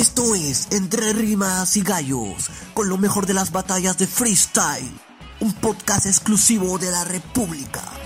Esto es Entre Rimas y Gallos, con lo mejor de las batallas de freestyle, un podcast exclusivo de la República.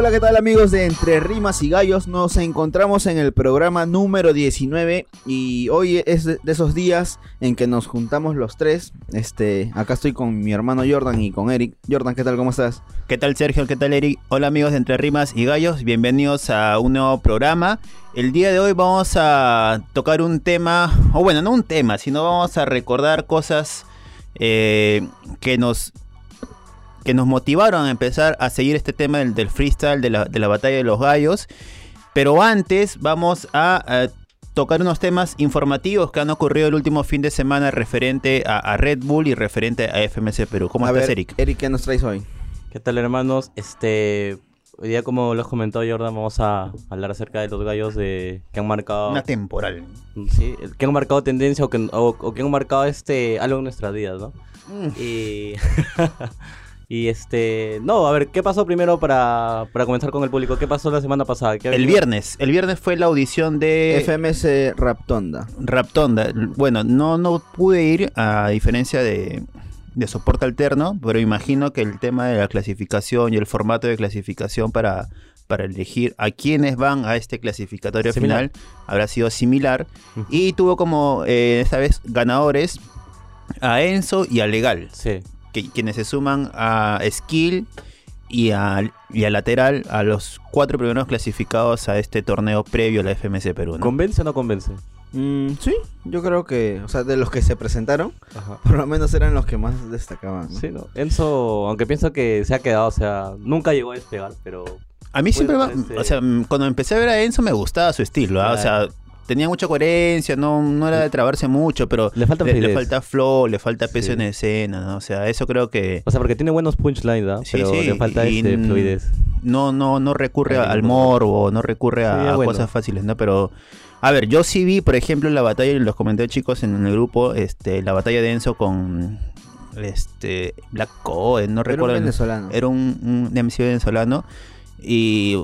Hola, ¿qué tal amigos de Entre Rimas y Gallos? Nos encontramos en el programa número 19 y hoy es de esos días en que nos juntamos los tres. Este, acá estoy con mi hermano Jordan y con Eric. Jordan, ¿qué tal? ¿Cómo estás? ¿Qué tal Sergio? ¿Qué tal Eric? Hola amigos de Entre Rimas y Gallos, bienvenidos a un nuevo programa. El día de hoy vamos a tocar un tema, o bueno, no un tema, sino vamos a recordar cosas eh, que nos que nos motivaron a empezar a seguir este tema del, del freestyle, de la, de la batalla de los gallos. Pero antes vamos a, a tocar unos temas informativos que han ocurrido el último fin de semana referente a, a Red Bull y referente a FMC Perú. ¿Cómo A estás, ver, Eric? Eric, ¿qué nos traes hoy? ¿Qué tal hermanos? Este, hoy día como los comentó Jordan, vamos a hablar acerca de los gallos de que han marcado, Una temporal. sí, que han marcado tendencia o que, o, o que han marcado este algo en nuestras vidas, ¿no? Y y este, no, a ver, ¿qué pasó primero para, para comenzar con el público? ¿Qué pasó la semana pasada? ¿Qué El viernes, el viernes fue la audición de FMS Raptonda. Raptonda. Bueno, no, no pude ir a diferencia de, de soporte alterno, pero imagino que el tema de la clasificación y el formato de clasificación para, para elegir a quienes van a este clasificatorio Similar. final habrá sido similar. Y tuvo como eh, esta vez ganadores a Enzo y a Legal, Sí. Que, quienes se suman a Skill y a, y a Lateral, a los cuatro primeros clasificados a este torneo previo a la FMC Perú. ¿no? ¿Convence o no convence? Mm, sí, yo creo que, o sea, de los que se presentaron, Ajá. por lo menos eran los que más destacaban. ¿no? Sí, ¿no? Enzo, aunque pienso que se ha quedado, o sea, nunca llegó a despegar, pero A mí siempre, va- ser, o sea, mm, cuando empecé a ver a Enzo me gustaba su estilo, ¿ah? o sea, tenía mucha coherencia, no, no era de trabarse mucho, pero Le falta le, fluidez. falta flow, le falta peso Sí. en escena, ¿no? o sea, eso creo que O sea, porque tiene buenos punchlines, ¿ah? Sí, pero sí, le falta y- este fluidez. no, no, no recurre al no. morbo, no recurre a, Sí, a bueno. cosas fáciles, ¿no? Pero, a ver, yo sí vi, por ejemplo, la batalla, y los comenté chicos en el grupo, este, la batalla de Enzo con este Black Code, no Era un recuerdo. venezolano. Era un, un MC venezolano y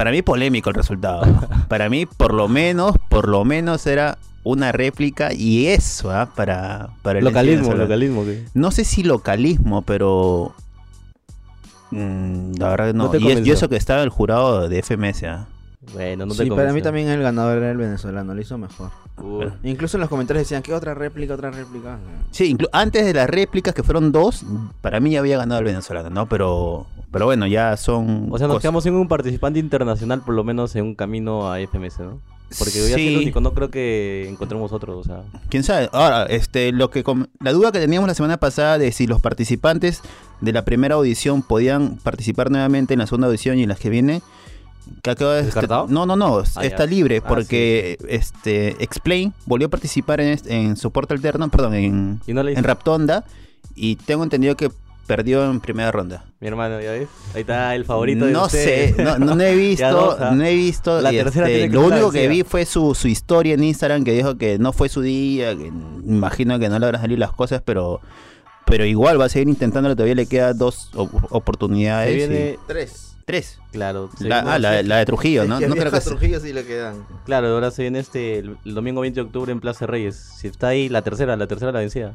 para mí polémico el resultado. para mí, por lo menos, por lo menos era una réplica y eso, ¿ah? para, para el Localismo, localismo. ¿qué? No sé si localismo, pero mm, la verdad que no. No te y, es- y convenció. eso que estaba el jurado de FMS. ¿ah? Bueno, no te sí, para mí convenció. también el ganador era el venezolano, lo hizo mejor. Incluso en los comentarios decían que otra réplica, otra réplica. Sí, antes de las réplicas que fueron dos, para mí ya había ganado el venezolano, ¿no? Pero, pero bueno, ya son. O sea, nos cosas- quedamos sin un participante internacional, por lo menos en un camino a FMS, ¿no? Porque ya es Sí. el único, no creo que encontremos otro, o sea. ¿Quién sabe? Ahora, este, lo que la duda que teníamos la semana pasada de si los participantes de la primera audición podían participar nuevamente en la segunda audición y en las que viene. Que acaba de- ¿Descartado? no, no, no, Ah, está ya. libre Ah, porque este Explain volvió a participar en, este- en soporte alterno, perdón, en, no en Raptonda y tengo entendido que perdió en primera ronda. Mi hermano, ¿ya ves? Ahí está el favorito de no usted. sé, no, he visto, dos, ¿ah? no he visto. La tercera este, tiene que lo único que vi fue su, su historia en Instagram que dijo que no fue su día, que imagino que no le van a salir las cosas, pero pero igual va a seguir intentándolo, todavía le quedan dos op- oportunidades. Se y- viene, Tres. Tres. claro, La, ah, la, la de Trujillo, ¿no? Es que No creo que Trujillo sí le quedan. claro, ahora se viene este, el, el domingo 20 de octubre en Plaza Reyes. Si está ahí, la tercera, la tercera la vencida.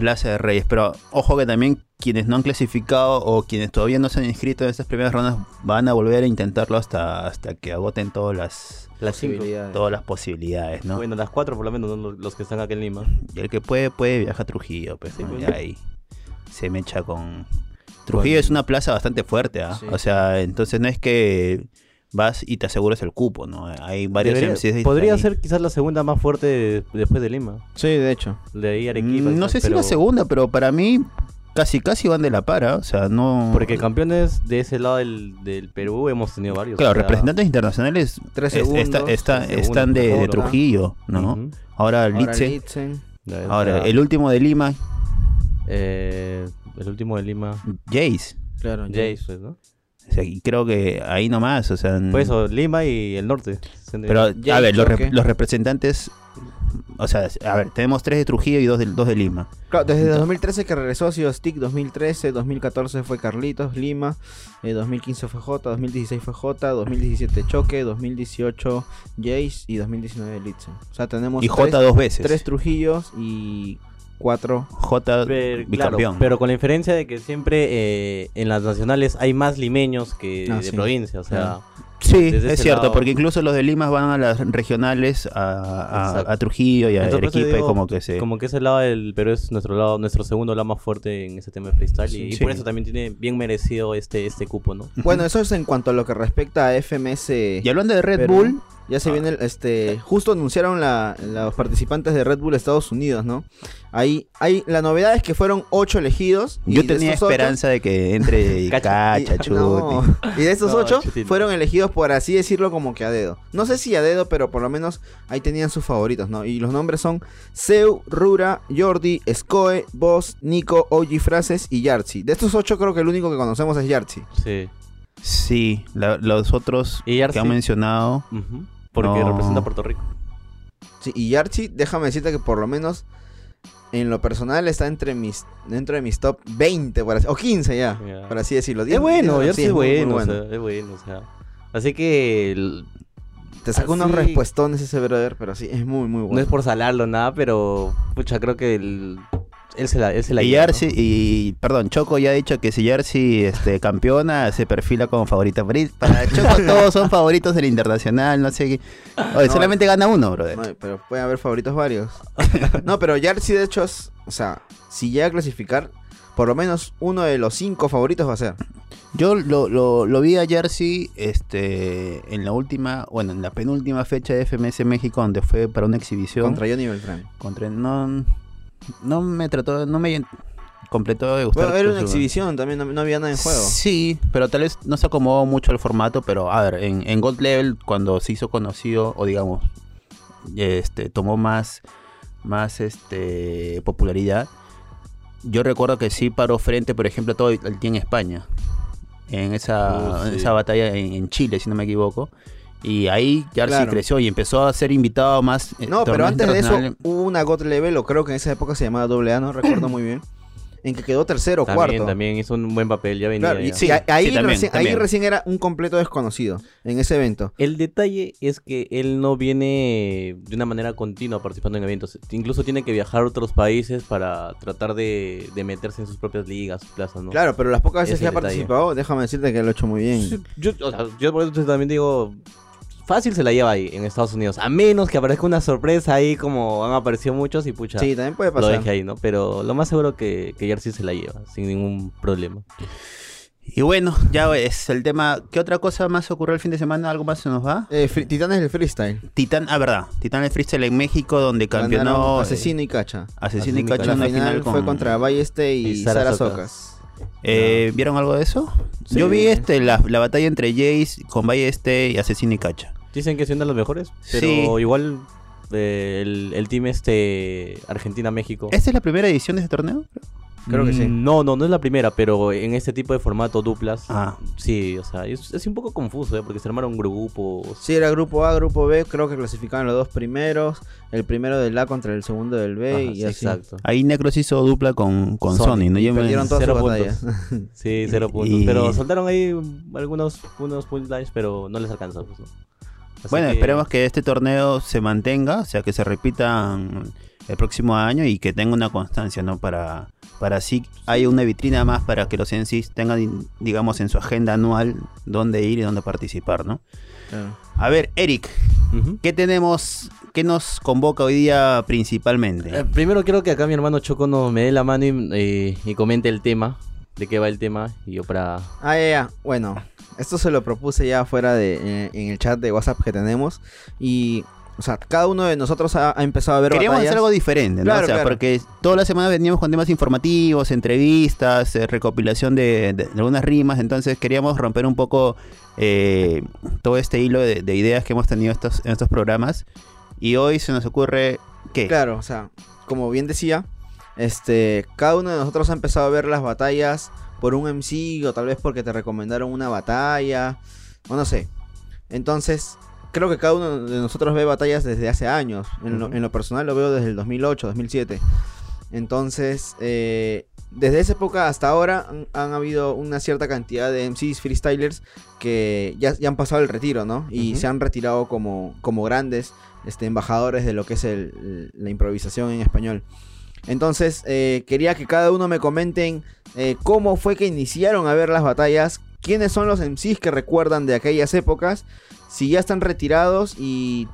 Plaza de Reyes, pero ojo que también quienes no han clasificado o quienes todavía no se han inscrito en estas primeras rondas van a volver a intentarlo hasta, hasta que agoten todas las. Posibilidades. todas las posibilidades, ¿no? Bueno, las cuatro por lo menos, ¿no? los, que están acá en Lima. Y el que puede, puede viajar a Trujillo, pues, Sí, ¿no? pues. Y ahí se me echa con... Trujillo es una plaza bastante fuerte, ¿ah? Sí. O sea, entonces no es que vas y te aseguras el cupo, ¿no? Hay varios Debería- MCs ahí. podría ser quizás la segunda más fuerte de- después de Lima. Sí, de hecho. De ahí Arequipa. Mm, No quizás, sé si la segunda, pero para mí casi casi van de la para, o sea, no... Porque campeones de ese lado del, del Perú hemos tenido varios. Claro, o sea, representantes internacionales Tres es- segundos, está- está- tres están de, Trujillo, ¿no? Ahora Ahora Litze, Litzen. Ahora el último de Lima, eh, el último de Lima, Jace. Claro, Jace, pues, ¿no? O sea, y creo que ahí nomás, o sea... Pues eso, Lima y el norte. Pero, a ver, los, rep- Choque. los representantes o sea, a ver, tenemos tres de Trujillo y dos de, dos de Lima. Claro, desde 2013 que regresó ha sido Stick, 2013, 2014 fue Carlitos, Lima, eh, 2015 fue J, 2016 fue J, 2017 Choque, 2018 Jace y 2019 Litzen. O sea, tenemos Y tres, J dos veces. tres Trujillos y cuatro. J Pero, bicampeón. claro, pero con la diferencia de que siempre eh, en las nacionales hay más limeños que Ah, de sí. provincia, o sea, Sí, Desde es cierto, lado. porque incluso los de Lima van a las regionales, a, a- Exacto. a Trujillo y a Entonces, Arequipa, y como que se... como que ese lado del Perú es nuestro lado, nuestro segundo lado más fuerte en ese tema de freestyle y, y Sí. por eso también tiene bien merecido este este cupo, ¿no? Bueno, eso es en cuanto a lo que respecta a FMS. Y hablando de Red Perú, Bull, Ya se Ah. viene, el- este, justo anunciaron la, los participantes de Red Bull Estados Unidos, ¿no? Ahí, hay, la novedad es que fueron ocho elegidos. y yo de tenía ocho- esperanza de que entre Cacha. y- Cacha, Chuti. no, y de estos No, ocho fueron elegidos por así decirlo como que a dedo. No sé si a dedo, pero por lo menos ahí tenían sus favoritos, ¿no? Y los nombres son Seu, Rura, Jordi, Scoe, Boss, Nico, Oji Frases y Yartzi. De estos ocho creo que el único que conocemos es Yartzi. Sí. Sí, la- los otros Y que Yartzi. han mencionado... Porque No. representa a Puerto Rico. Sí, y Yarchi, déjame decirte que por lo menos en lo personal está entre mis dentro de mis top 20 por así- o 15 ya, Ya. por así decirlo. Es bueno, Sí, Yartzi es bueno, bueno. O sea, es bueno, o sea. Así que el- Te saca unos así- respuestones ese brother, pero sí, es muy, muy bueno. no es por salarlo nada, pero pucha, creo que el- él se la, él se la Y lleva, y perdón, Choco ya ha dicho que si Yarsi este, campeona, se perfila como favorita. Para para Choco todos son favoritos del internacional, no sé qué. Oye, No, solamente gana uno, brother. No, pero pueden haber favoritos varios. no, pero Yarchi de hecho es, o sea, si llega a clasificar, por lo menos uno de los cinco favoritos va a ser. Yo lo, lo, lo vi a Jersey este, en la última, bueno, en la penúltima fecha de FMS México, donde fue para una exhibición. Contra Johnny Beltrán. contra- no, no me trató, no me completó de gustar. Bueno, era una exhibición, también no, no había nada en juego. Sí, pero tal vez no se acomodó mucho el formato, pero a ver, en, en Gold Level, cuando se hizo conocido, o digamos, este, tomó más, más este, popularidad, yo recuerdo que sí paró frente, por ejemplo, a todo el en España, en esa, en esa batalla en, en Chile, si no me equivoco. Y ahí Jarcy Claro. creció y empezó a ser invitado más. eh, No, pero antes de eso hubo una God Level, o creo que en esa época se llamaba AA, no recuerdo muy bien, en que quedó tercero o También, cuarto. también hizo un buen papel, ya venía. Claro, y ya. sí, Sí, ahí, ahí sí, también, recién, ahí recién era un completo desconocido en ese evento. El detalle es que él no viene de una manera continua participando en eventos. Incluso tiene que viajar a otros países para tratar de, de meterse en sus propias ligas, plazas, ¿no? Claro, pero las pocas veces que ha detalle. participado, déjame decirte que lo ha hecho muy bien. Sí, Yo, o sea, yo por eso también digo, fácil se la lleva ahí en Estados Unidos. A menos que aparezca una sorpresa ahí como han aparecido muchos y pucha, Sí, también puede lo pasar. deje ahí, ¿no? Pero lo más seguro que, que Jersey se la lleva, sin ningún problema. Y bueno, ya es el tema. ¿Qué otra cosa más ocurrió el fin de semana? ¿Algo más se nos va? Eh, fri- Titanes del Freestyle. Titán, ah, verdad. Titán el freestyle en México, donde campeonó. Eh, Asesino y Cacha. Asesino y Asesino y Cacho La en una final, final con. fue contra Balleste y, y Sara Sara Socas. Socas. Eh, ¿Vieron algo de eso? Sí. Yo vi este la, la batalla entre Jace con Balleste y Asesino y Cacha. Dicen que uno de los mejores, pero Sí. igual eh, el, el team este Argentina-México. ¿Esta es la primera edición de este torneo? Creo que sí. Mm, No, no, no es la primera, pero en este tipo de formato duplas, Ah. sí, o sea, es, es un poco confuso, ¿eh? porque se armaron grupos. Sí, era grupo A, grupo B, creo que clasificaban los dos primeros. El primero del A contra el segundo del B Ajá, y sí, así. exacto. Ahí Necros hizo dupla con, con Sony. Sony, ¿no? Y perdieron todas Cero sus puntos. Sí, cero Y- puntos. Pero soltaron ahí algunos unos pero no les alcanzó. Pues, ¿no? Así Bueno, que- esperemos que este torneo se mantenga, o sea, que se repitan el próximo año y que tenga una constancia, ¿no? Para, para así hay una vitrina más para que los NCs tengan, digamos, en su agenda anual dónde ir y dónde participar, ¿no? Claro. A ver, Eric. ¿qué tenemos, qué nos convoca hoy día principalmente? Eh, primero quiero que acá mi hermano Choco nos me dé la mano y, eh, y comente el tema, de qué va el tema, y yo para... Ah, ya, ya. Bueno, esto se lo propuse ya fuera de en el chat de WhatsApp que tenemos y o sea, cada uno de nosotros ha, ha empezado a ver Queríamos batallas. hacer algo diferente, ¿no? Claro, o sea, claro. porque toda la semana veníamos con temas informativos, entrevistas, eh, recopilación de, de- de algunas rimas, entonces queríamos romper un poco eh, todo este hilo de, de ideas que hemos tenido estos, en estos programas. Y hoy se nos ocurre que Claro, o sea, como bien decía, este, cada uno de nosotros ha empezado a ver las batallas por un MC o tal vez porque te recomendaron una batalla, o no sé. Entonces, creo que cada uno de nosotros ve batallas desde hace años. En, lo, Ujú. en lo personal lo veo desde el 2008, 2007. Entonces, eh, desde esa época hasta ahora han, han habido una cierta cantidad de MCs freestylers que ya, ya han pasado el retiro, ¿no? Y se han retirado como, como grandes este, embajadores de lo que es el- la improvisación en español. Entonces, eh, quería que cada uno me comenten eh, cómo fue que iniciaron a ver las batallas, quiénes son los MCs que recuerdan de aquellas épocas, si ya están retirados y,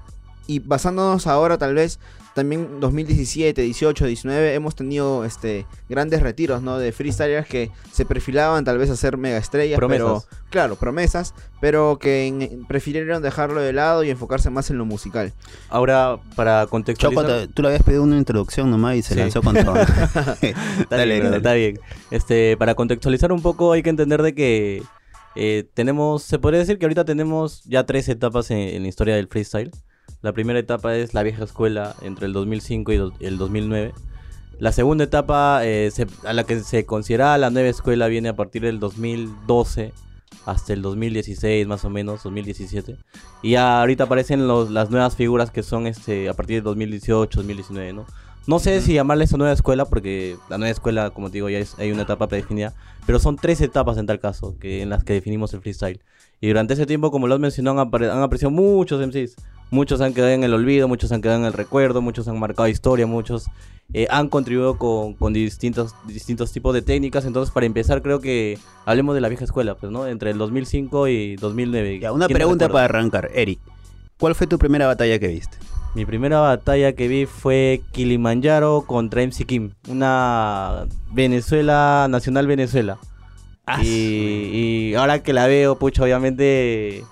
y basándonos ahora tal vez también 2017, 18, 19 hemos tenido este grandes retiros, ¿no? De freestylers que se perfilaban tal vez a ser mega estrellas, pero claro, promesas, pero que en- prefirieron dejarlo de lado y enfocarse más en lo musical. Ahora, para Choco, contextualizar... te- tú le habías pedido una introducción nomás y se Sí. lanzó con todo. Está Dale, bien, dale. está bien. Este, para contextualizar un poco, hay que entender de que eh, tenemos, se podría decir que ahorita tenemos ya tres etapas en, en la historia del freestyle. La primera etapa es la vieja escuela entre el 2005 y el 2009. La segunda etapa eh, se- a la que se considera la nueva escuela viene a partir del 2012 hasta el 2016 más o menos, 2017. Y ahorita aparecen los, las nuevas figuras que son este a partir del 2018, 2019, ¿no? No sé si llamarle esa nueva escuela, porque la nueva escuela, como te digo, ya es- hay una etapa predefinida. Pero son tres etapas en tal caso, que, en las que definimos el freestyle. Y durante ese tiempo, como lo has mencionado, han, apare- han aparecido muchos MCs. Muchos han quedado en el olvido, muchos han quedado en el recuerdo, muchos han marcado historia, muchos eh, han contribuido con, con distintos, distintos tipos de técnicas. Entonces, para empezar, creo que hablemos de la vieja escuela, pues, ¿no? Entre el 2005 y 2009. Ya, una ¿Quién me pregunta para arrancar. Eric, ¿cuál fue tu primera batalla que viste? Mi primera batalla que vi fue Kilimanjaro contra MC Kim, una Venezuela, Nacional Venezuela. Ah, y, y ahora que la veo, pucha, obviamente eh,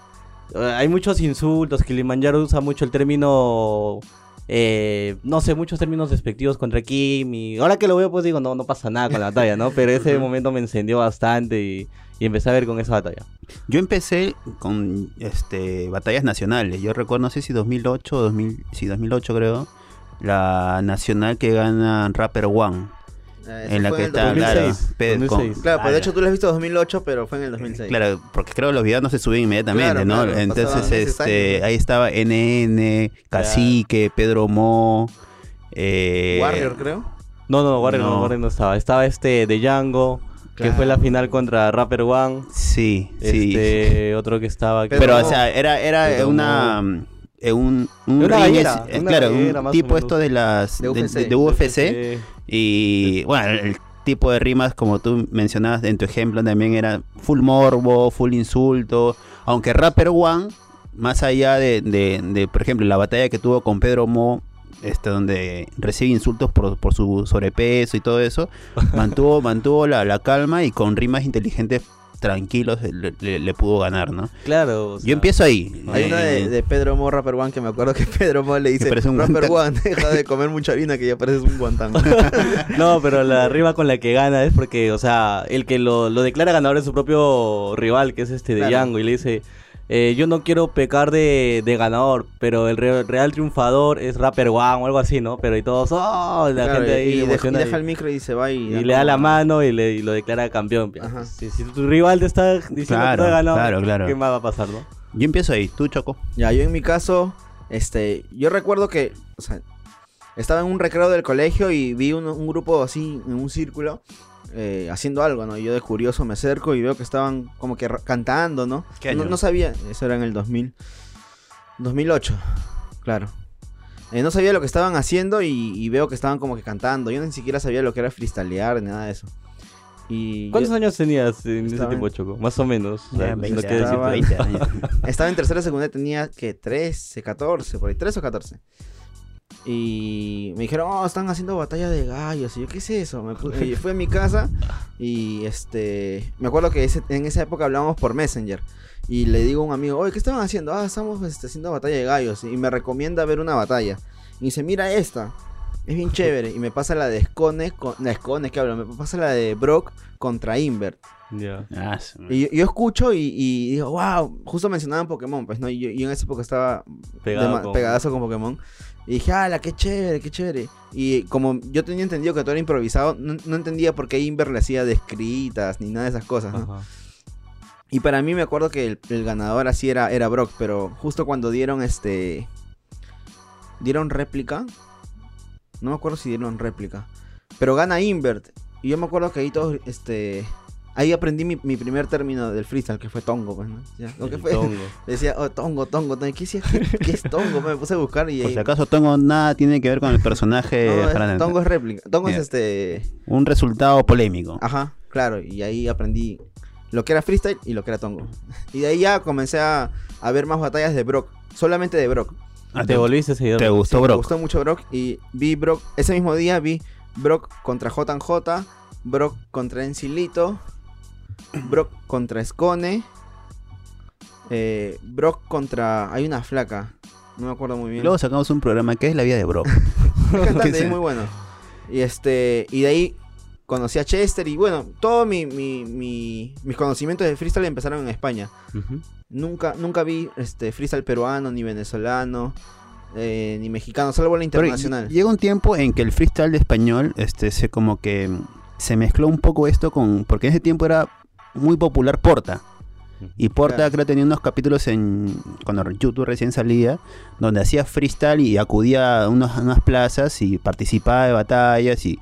hay muchos insultos. Kilimanjaro usa mucho el término, eh, no sé, muchos términos despectivos contra Kim. Y ahora que lo veo, pues digo, no, no pasa nada con la batalla, ¿no? Pero ese momento me encendió bastante y, y empecé a ver con esa batalla. Yo empecé con este batallas nacionales. Yo recuerdo, no sé si 2008 o 2000, sí, 2008 creo, la nacional que gana Rapper One. Eh, en la fue que el está, 2006. claro, 2006, pe- con- 2006. Claro, pues de Ala. hecho tú lo has visto en 2008, pero fue en el 2006. Claro, porque creo que los videos no se suben inmediatamente, Claro, ¿no? claro, Entonces, este, ahí estaba NN, Cacique, Pedro Mo, eh, Warrior, creo. No, no, Warrior no, No. Warrior no estaba. Estaba este de Django, que fue la final contra Rapper One. Sí, sí. Este, otro que estaba. Pedro Pero, o sea, era, era Pedro una. eh, un, un Una ring gallera, es- una claro, gallera, un tipo esto de las De de, UFC. de- de UFC y bueno el tipo de rimas como tú mencionabas en tu ejemplo también era full morbo full insulto. Aunque Rapper One más allá de, de, de, por ejemplo la batalla que tuvo con Pedro Mo este donde recibe insultos por, por su sobrepeso y todo eso mantuvo mantuvo la, la calma y con rimas inteligentes tranquilos le, le- le pudo ganar no claro. o sea, yo empiezo ahí Hay una de, de Pedro Mo, Rapper One, que me acuerdo que Pedro Mo le dice, un Rapper guantán". One, deja de comer mucha harina que ya pareces un guantán. No, pero la rima con la que gana es porque, o sea, el que lo, lo declara ganador es su propio rival, que es este de Claro. Django, y le dice. Eh, yo no quiero pecar de, de ganador, pero el re- real triunfador es Rapper One o algo así, ¿no? Pero y todos, ¡oh! La Claro, gente ahí y, deja, y deja el micro y se va y... y le da como- la mano y, le, y lo declara campeón. pues. Ajá. Si, si tu rival te está diciendo Claro, que ganado, claro, claro. ¿qué más va a pasar, no? yo empiezo ahí tú Choco Ya, yo en mi caso, este, yo recuerdo que, o sea, estaba en un recreo del colegio y vi un, un grupo así, en un círculo, eh, haciendo algo, ¿no? Y yo de curioso me acerco y veo que estaban como que cantando, ¿no? ¿Qué no, año? no sabía, eso era en el 2000, 2008, claro. Eh, no sabía lo que estaban haciendo y, y veo que estaban como que cantando. Yo ni siquiera sabía lo que era freestylear ni nada de eso. Y ¿Cuántos yo años tenías en ese tiempo, Choco? Más o menos. o sea, Ya, no 20 quiere decir- estaba- 20 años. estaba en tercera secundaria, tenía que 13, 14, por ahí, 13 o 14. Y me dijeron, oh, están haciendo batalla de gallos. Y yo, ¿qué es eso? Me pu- y fui a mi casa y este. Me acuerdo que ese- en esa época hablábamos por Messenger. Y le digo a un amigo, oye, ¿qué estaban haciendo? Ah, estamos este, haciendo batalla de gallos. Y me recomienda ver una batalla. Y dice, mira esta. Es bien chévere. Y me pasa la de Scone, con, la Scone, que hablo? Me pasa la de Brock contra Invert. Ah, Y yo, yo escucho y, y digo, wow, justo mencionaban Pokémon, pues no, y yo, yo en esa época estaba Pegado con- pegadazo con Pokémon. Y dije, ala, qué chévere, qué chévere. Y como yo tenía entendido que todo era improvisado, no, no entendía por qué Inver le hacía descritas ni nada de esas cosas, ¿no? Y para mí me acuerdo que el, el ganador así era, era Brock, pero justo cuando dieron este. Dieron réplica. No me acuerdo si dieron réplica. Pero gana Invert. Y yo me acuerdo que ahí todos, este. Ahí aprendí mi, mi primer término del freestyle, que fue tongo, pues, ¿no? Ya, ¿no? ¿Qué El fue? tongo. Decía, oh, tongo, tongo, tongo. ¿Qué, es- qué es tongo? Me puse a buscar y Por ahí. si acaso Tongo nada tiene que ver con el personaje. No, es- tongo es réplica. Tongo es este. Un resultado polémico. Ajá, claro. Y ahí aprendí lo que era freestyle y lo que era tongo. Y de ahí ya comencé a, a ver más batallas de Brock. Solamente de Brock. Ah, Te volviste seguidor. ¿Te gustó Sí, Me Brock? gustó mucho Brock. Y vi Brock. Ese mismo día vi Brock contra JJ. Brock contra Encilito. Brock contra Scone. eh, Brock contra. Hay una flaca. No me acuerdo muy bien. luego sacamos un programa que es La vida de Brock. Es cantante, Sí. es muy bueno. Y este. Y de ahí conocí a Chester. Y bueno, todos mi, mi- mi- mis conocimientos de freestyle empezaron en España. Nunca, nunca vi este freestyle peruano, ni venezolano, eh, ni mexicano, salvo la Pero internacional. llega un tiempo en que el freestyle de español este, se como que mm, se mezcló un poco esto con. Porque en ese tiempo era muy popular Porta. Y Porta Claro. creo tenía unos capítulos en cuando YouTube recién salía, donde hacía freestyle y acudía a, unos- a unas plazas y participaba de batallas y,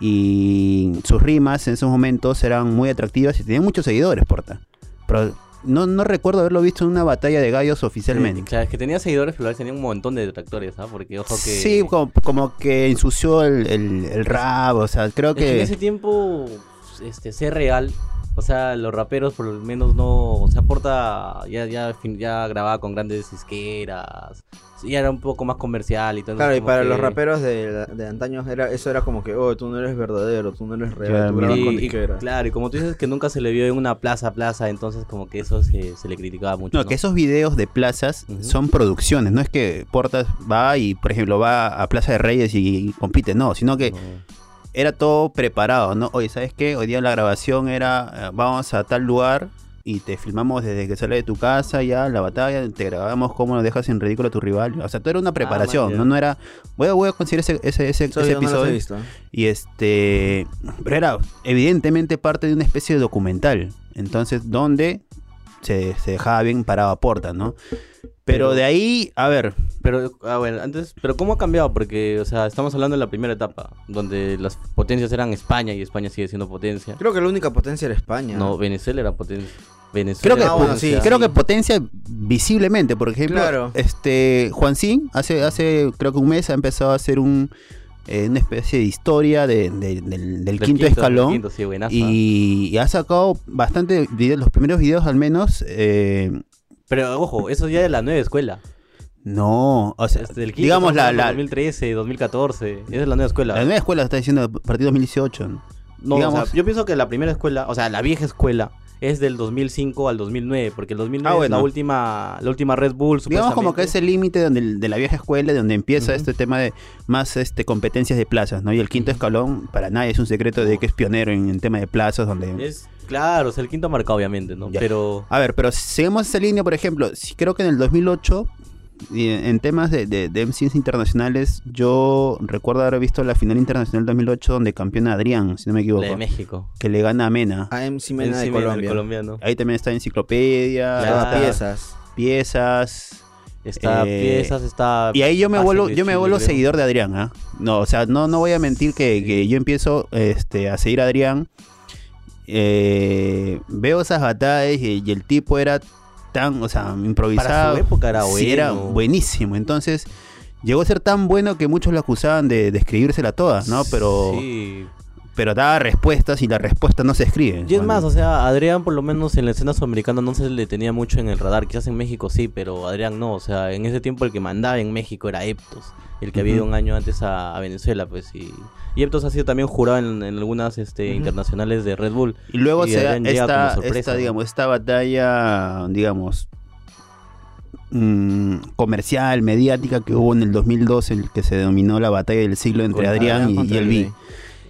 y sus rimas en esos momentos eran muy atractivas y tenía muchos seguidores Porta. Pero no, no recuerdo haberlo visto en una batalla de gallos oficialmente. Eh, claro, es que tenía seguidores, pero tenía un montón de detractores, ¿ah? Porque ojo que. Sí, como, como que ensució el, el, el rap, o sea, creo Es que en que... ese tiempo, este, ser real, o sea, los raperos por lo menos no, o sea, Porta ya, ya, ya grababa con grandes disqueras, ya era un poco más comercial y todo. Claro, y para que- los raperos de, de antaño era, eso era como que, oh, tú no eres verdadero, tú no eres real, Claro, tú grabas Y- con y- disqueras. claro, y como tú dices que nunca se le vio en una plaza a plaza, entonces como que eso se, se le criticaba mucho. No, ¿no? que esos videos de plazas son producciones, no es que Portas va y, por ejemplo, va a Plaza de Reyes y, compite, no, sino que No. Era todo preparado, ¿no? Oye, ¿sabes qué? Hoy día la grabación era, eh, vamos a tal lugar y te filmamos desde que sales de tu casa ya, la batalla, te grabamos cómo lo dejas en ridículo a tu rival. O sea, todo era una preparación, man, ya. ¿no? No era, voy a, voy a conseguir ese, ese, ese, ese no episodio. visto. Y este. Pero era evidentemente parte de una especie de documental. Entonces, donde se, se dejaba bien parado a Porta, ¿no? Pero, Pero- de ahí, a ver, Pero, a ver, antes, pero ¿cómo ha cambiado? Porque, o sea, estamos hablando de la primera etapa, donde las potencias eran España y España sigue siendo potencia. Creo que la única potencia era España. No, Venezuela era potencia. creo Venezuela que, Ah, era bueno, potencia. sí, creo que potencia visiblemente. Por ejemplo, Claro. este Juan Sin hace, hace creo que un mes ha empezado a hacer un eh, una especie de historia de- de- del, del Del quinto, escalón. quinto, sí, buenazo. y, y ha sacado bastante videos, los primeros videos al menos. eh, Pero, ojo, eso ya de la nueva escuela. no, o sea, Este, del quinto, digamos estamos la, la, 2013, 2014. Esa es la nueva escuela. La nueva escuela está diciendo a partir de 2018. ¿no? No, digamos- o sea, yo pienso que la primera escuela, o sea, la vieja escuela, es del 2005 al 2009, porque el 2009 Ah, es la bueno. última, la última Red Bull, Digamos como que es el límite de la vieja escuela, de donde empieza este tema de más este competencias de plazas, ¿no? Y el quinto escalón, para nadie es un secreto de que es pionero en el tema de plazas, donde... Es, claro, o sea, el quinto marcado, obviamente, ¿no? Ya. Pero... A ver, pero si seguimos esa línea, por ejemplo, si creo que en el 2008, y en temas de, de, de MCs internacionales, yo recuerdo haber visto la final internacional 2008 donde campeona Adrián, si no me La equivoco, de México. que le gana a Mena. A MC Mena de Colombia. colombiano. Ahí también está enciclopedia, Claro. Todas está piezas. piezas, Está Eh, piezas, está... Y ahí yo me vuelvo, yo me vuelvo seguidor de Adrián, ¿ah? No, o sea, no, no voy a mentir que, que yo empiezo este, a seguir a Adrián. eh, veo esas batallas y, y el tipo era tan, o sea, improvisado. Para su época era Sí, era bueno. buenísimo. Entonces, llegó a ser tan bueno que muchos lo acusaban de, de escribírsela todas, ¿no? Pero, Sí. pero daba respuestas y las respuestas no se escriben. Y es Bueno, más, o sea, Adrián por lo menos en la escena sudamericana no se le tenía mucho en el radar. Quizás en México sí, pero Adrián no. O sea, en ese tiempo el que mandaba en México era Eptos, el que había ido un año antes a, a Venezuela, pues. Y, y Eptos ha sido también jurado en, en algunas este, internacionales de Red Bull. Y luego Y se da esta, digamos, esta batalla, digamos, mm, comercial, mediática que hubo en el 2002, el que se denominó la batalla del siglo entre Adrián Adrián y, y el B.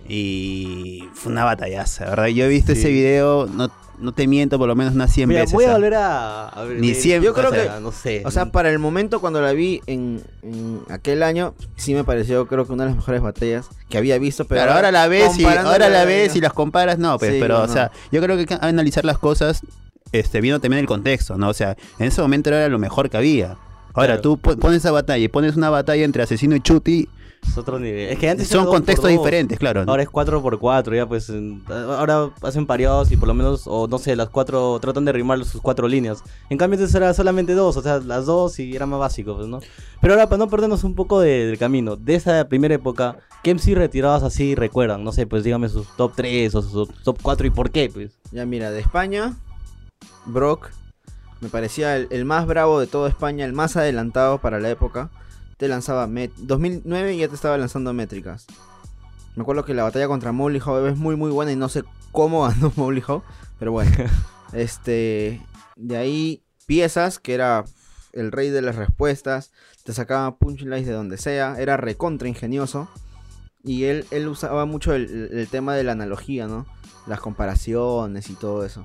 Y fue una batallaza, ¿verdad? Yo he visto Sí. ese video, no, no te miento, por lo menos unas 100 Mira, veces. voy a volver a, a ver. Ni ver- siempre, Yo creo o sea, que- No sé. O sea, para el momento cuando la vi en, en aquel año, sí me pareció creo que una de las mejores batallas que había visto. Pero ahora la ves y ahora la de- ves y las comparas, no, pues, Sí, pero, o sea, yo creo que hay que analizar las cosas este, viendo también el contexto, ¿no? O sea, en ese momento era lo mejor que había. Ahora, Claro. tú po- pones esa batalla y pones una batalla entre asesino y chuti, Es otro nivel. Es que antes era son contextos diferentes, claro. Ahora es 4x4, ya pues. en- ahora hacen pareados y por lo menos, o no sé, las cuatro. Tratan de rimar sus cuatro líneas. En cambio, antes era solamente dos, o sea, las dos y era más básico, pues, ¿no? Pero ahora, para no perdernos un poco de- del camino, de esa primera época, ¿qué MC retirados así recuerdan? No sé, pues dígame sus top 3 o sus top 4 y por qué, pues. Ya mira, de España, Brock me parecía el, el más bravo de toda España, el más adelantado para la época. Te lanzaba Met 2009 y ya te estaba lanzando métricas. Me acuerdo que la batalla contra Mowgli Howe es muy muy buena y no sé cómo ganó Mowgli Howe, pero bueno. este, de ahí piezas que era el rey de las respuestas, te sacaba punchlines de donde sea, era recontra ingenioso. Y él, él usaba mucho el tema de la analogía, ¿no? Las comparaciones y todo eso.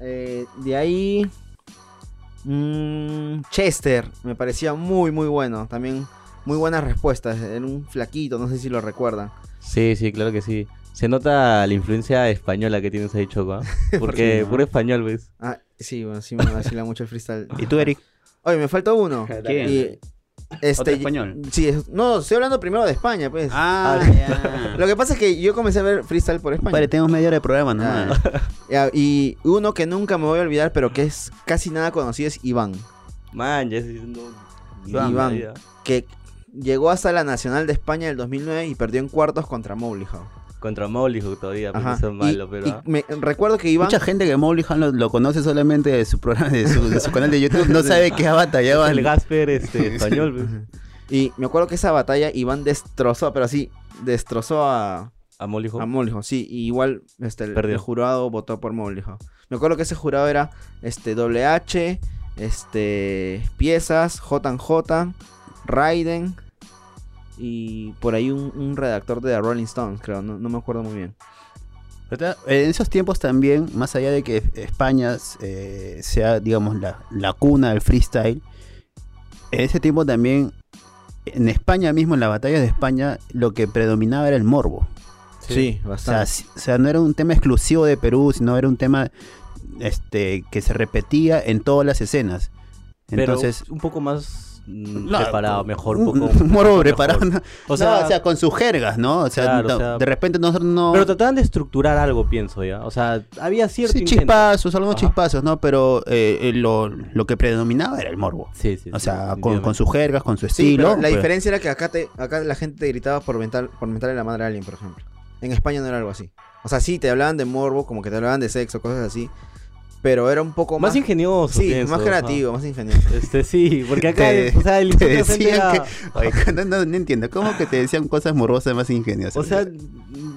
Eh, de ahí. Mm, Chester, me parecía muy, muy bueno. También muy buenas respuestas. Era un flaquito, no sé si lo recuerdan. Sí, sí, claro que sí. Se nota la influencia española que tienes ahí, Choco. Porque no? puro español, ¿ves? Ah, sí, bueno, sí me vacila mucho el freestyle. ¿Y tú, Eric? Oye, me faltó uno. ¿Quién? Y, este, ¿Otro español? Sí, es- no, estoy hablando primero de España, pues. Ah, Lo que pasa es que yo comencé a ver freestyle por España. Vale, tenemos media hora de programa, ¿no? Ah. Ya, y uno que nunca me voy a olvidar, pero que es casi nada conocido, es Iván. Man, ya es no, Iván. Iván. Que llegó hasta la Nacional de España del 2009 y perdió en cuartos contra Mowgli. Contra Mowgli todavía, porque Ajá. eso es malo, y, pero. y ah. me, recuerdo que Iván. Mucha gente que Mowgli Han lo, lo conoce solamente de su programa, de su, de su canal de YouTube, no sabe qué batallaba. el Gasper este, español, ¿ves? Y me acuerdo que esa batalla Iván destrozó, pero así, destrozó a, A Mowgli a Mowgli Howe. Sí, y igual este, el, jurado votó por Mowgli Howe. Me acuerdo que ese jurado era este WH, este Piezas, JJ, Raiden y por ahí un, un redactor de The Rolling Stones, creo, no, no me acuerdo muy bien. ¿Verdad? En esos tiempos también, más allá de que España eh, sea, digamos, la, la cuna del freestyle, en ese tiempo también, en España mismo, en las batallas de España, lo que predominaba era el morbo. Sí, O sea, bastante. si- o sea, no era un tema exclusivo de Perú, sino era un tema este, que se repetía en todas las escenas. Entonces, pero un poco más no, preparado, mejor, un, un poco. un morbo mejor. preparado. O sea, o sea, con sus jergas, ¿no? O sea, Claro, o no- sea, de repente nosotros no... Pero trataban de estructurar algo, pienso ya. O sea, había cierto Sí, intento. chispazos, algunos Ajá. chispazos, ¿no? Pero eh, lo, lo que predominaba era el morbo. Sí, sí. O sí, sea, con, con sus jergas, con su estilo. la pues, diferencia era que acá, te, acá la gente te gritaba por, mental, por mentarle la madre a alguien, por ejemplo. En España no era algo así. O sea, sí, te hablaban de morbo, como que te hablaban de sexo, cosas así. Pero era un poco más... Más ingenioso. Sí, pienso, más ajá. creativo, más ingenioso. Este, sí, porque acá, Te- o sea, el te decían era- que... Oye, no, no- no entiendo, ¿cómo que te decían cosas morbosas más ingeniosas? O sea,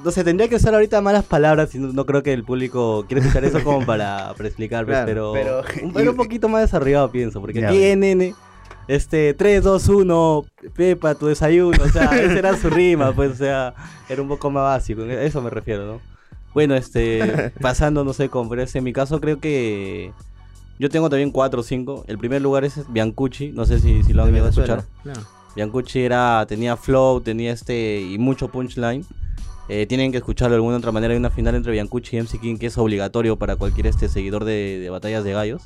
no sé, tendría que usar ahorita malas palabras y no, no creo que el público quiera escuchar eso como para, para explicar, Claro, pero, pero- un, era un poquito más desarrollado, pienso, porque aquí en N, este, 3, 2, 1, Pepa, tu desayuno, o sea, esa era su rima, pues, o sea, era un poco más básico, a eso me refiero, ¿no? Bueno, este, pasando, no sé, con pero en mi caso creo que yo tengo también 4 o 5, el primer lugar es Biancucci, no sé si, si lo han llegado a escuchar. Biancucci era, tenía flow, tenía este y mucho punchline. Eh, tienen que escucharlo de alguna otra manera. Hay una final entre Biancucci y MC King que es obligatorio para cualquier este seguidor de, de batallas de gallos.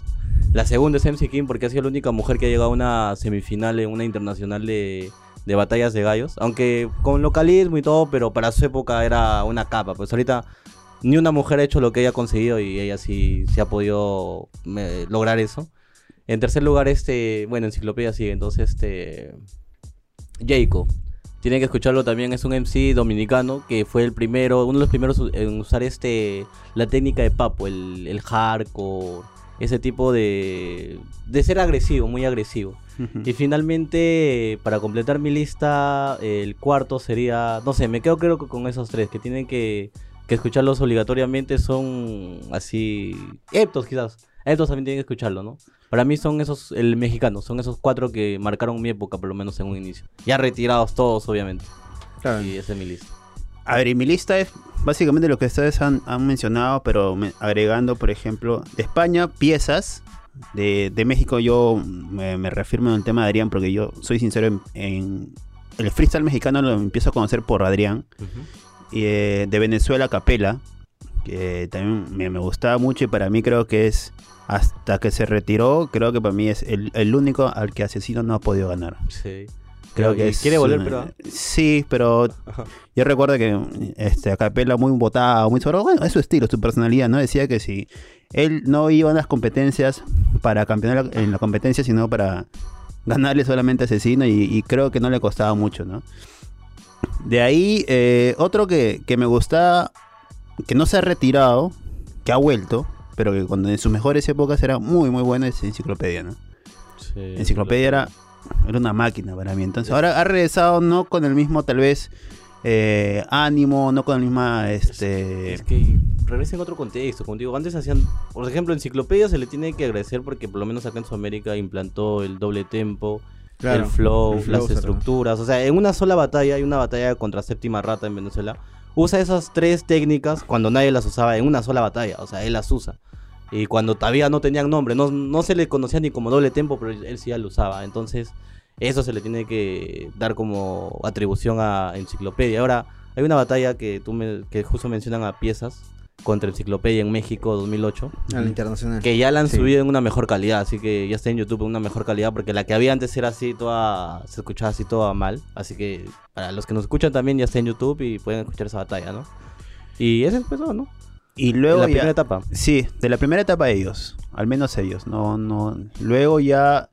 La segunda es MC King porque ha sido la única mujer que ha llegado a una semifinal en una internacional de, de batallas de gallos. Aunque con localismo y todo, pero para su época era una capa. Pues ahorita ni una mujer ha hecho lo que ella ha conseguido y ella sí, sí ha podido eh, lograr eso. En tercer lugar, este, bueno, enciclopedia sigue, entonces este Jayco. Tienen que escucharlo también, es un MC dominicano que fue el primero, uno de los primeros en usar este la técnica de papo, el, el hardcore, ese tipo de de ser agresivo, muy agresivo. Y finalmente, para completar mi lista, el cuarto sería, no sé, me quedo creo que con esos tres, que tienen que, que escucharlos obligatoriamente, son así, Eptos quizás, Eptos también tienen que escucharlo, ¿no? Para mí son esos, el mexicano, son esos cuatro que marcaron mi época, por lo menos en un inicio. Ya retirados todos, obviamente. Claro. Y esa es mi lista. A ver, y mi lista es básicamente lo que ustedes han, han mencionado, pero me- agregando, por ejemplo, de España, piezas. De, de México yo me, me reafirmo en el tema de Adrián, porque yo soy sincero, en, en el freestyle mexicano lo empiezo a conocer por Adrián. Y eh, de Venezuela, Capela, que también me, me gustaba mucho y para mí creo que es, hasta que se retiró, creo que para mí es el, el único al que Asesino no ha podido ganar. Sí. Creo que es quiere volver, pero... Sí, pero Ajá. yo recuerdo que este, a Capela muy votado, muy sobre. Bueno, es su estilo, su personalidad, ¿no? Decía que si él no iba a las competencias para campeonar en la competencia, sino para ganarle solamente a Asesino, y, y creo que no le costaba mucho, ¿no? De ahí, eh, otro que, que me gusta, que no se ha retirado, que ha vuelto, pero que cuando en sus mejores épocas era muy, muy bueno, es Enciclopedia, ¿no? Sí, Enciclopedia era, era una máquina para mí. Entonces, ahora ha regresado no con el mismo, tal vez, eh, ánimo, no con el mismo, este... Es que regresa en otro contexto, como digo, antes hacían, por ejemplo, Enciclopedia se le tiene que agradecer porque por lo menos acá en Sudamérica implantó el doble tempo, Claro, el flow, el flow, las estructuras, o sea, en una sola batalla, hay una batalla contra Séptima Rata en Venezuela, usa esas tres técnicas cuando nadie las usaba en una sola batalla, o sea, él las usa. Y cuando todavía no tenían nombre, no, no se le conocía ni como doble tempo, pero él sí ya lo usaba. Entonces, eso se le tiene que dar como atribución a Enciclopedia. Ahora, hay una batalla que tú me, que justo mencionan a piezas contra Enciclopedia en México 2008, A la internacional. que ya la han Sí. subido en una mejor calidad, así que ya está en YouTube en una mejor calidad, porque la que había antes era así toda, se escuchaba así toda mal, así que para los que nos escuchan también ya está en YouTube y pueden escuchar esa batalla, ¿no? Y ese empezó, ¿no? Y luego la ya- primera etapa. Sí, de la primera etapa ellos, al menos ellos. No, no. Luego ya.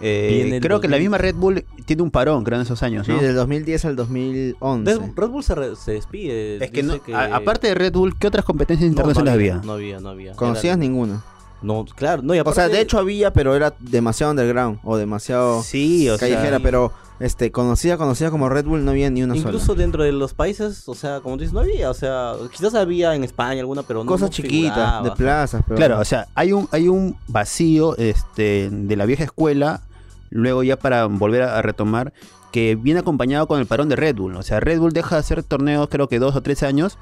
Eh, creo que la 2000. misma Red Bull tiene un parón, creo, en esos años, Sí, ¿no? del 2010 al 2011. Red Red Bull se, re- se despide. Es que, no, a- aparte de Red Bull, ¿qué otras competencias No, internacionales había? No había, no había. ¿Conocías Era- ninguna? No, claro, no, y O sea, de hecho había, pero era demasiado underground o demasiado Sí, o callejera, sea. pero este conocida, conocida como Red Bull no había ni una Incluso sola. dentro de los países, o sea, como tú dices, no había, o sea, quizás había en España alguna, pero no Cosas no chiquitas, de plazas, pero Claro, o sea, hay un, hay un vacío este, de la vieja escuela, luego ya para volver a, a retomar, que viene acompañado con el parón de Red Bull. O sea, Red Bull deja de hacer torneos creo que dos o tres años.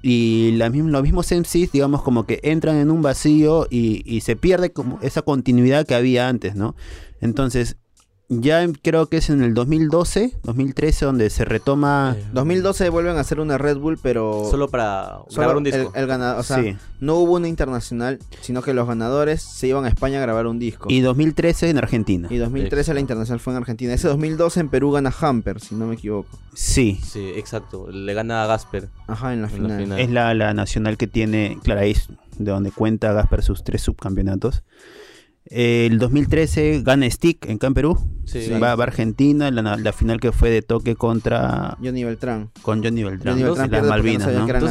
Y la los mismos MCs, digamos, como que entran en un vacío y, y se pierde como esa continuidad que había antes, ¿no? Entonces, ya creo que es en el 2012, 2013, donde se retoma... Eh, 2012 vuelven a hacer una Red Bull, pero Solo para solo grabar un el- disco. El, ganador, o sea, Sí. no hubo una internacional, sino que los ganadores se iban a España a grabar un disco. Y 2013 en Argentina. Y 2013 la internacional fue en Argentina. Ese 2012 en Perú gana Hamper, si no me equivoco. Sí, Sí, exacto. Le gana a Gasper. Ajá, en la En la final. final. Es la, la nacional que tiene, claro, ahí es de donde cuenta Gasper sus tres subcampeonatos. El 2013 gana Stick en Can Perú. Sí, Sí. Va, va a Argentina, la, la final que fue de toque contra Johnny Beltrán. con Johnny Beltrán, Johnny en Beltrán las no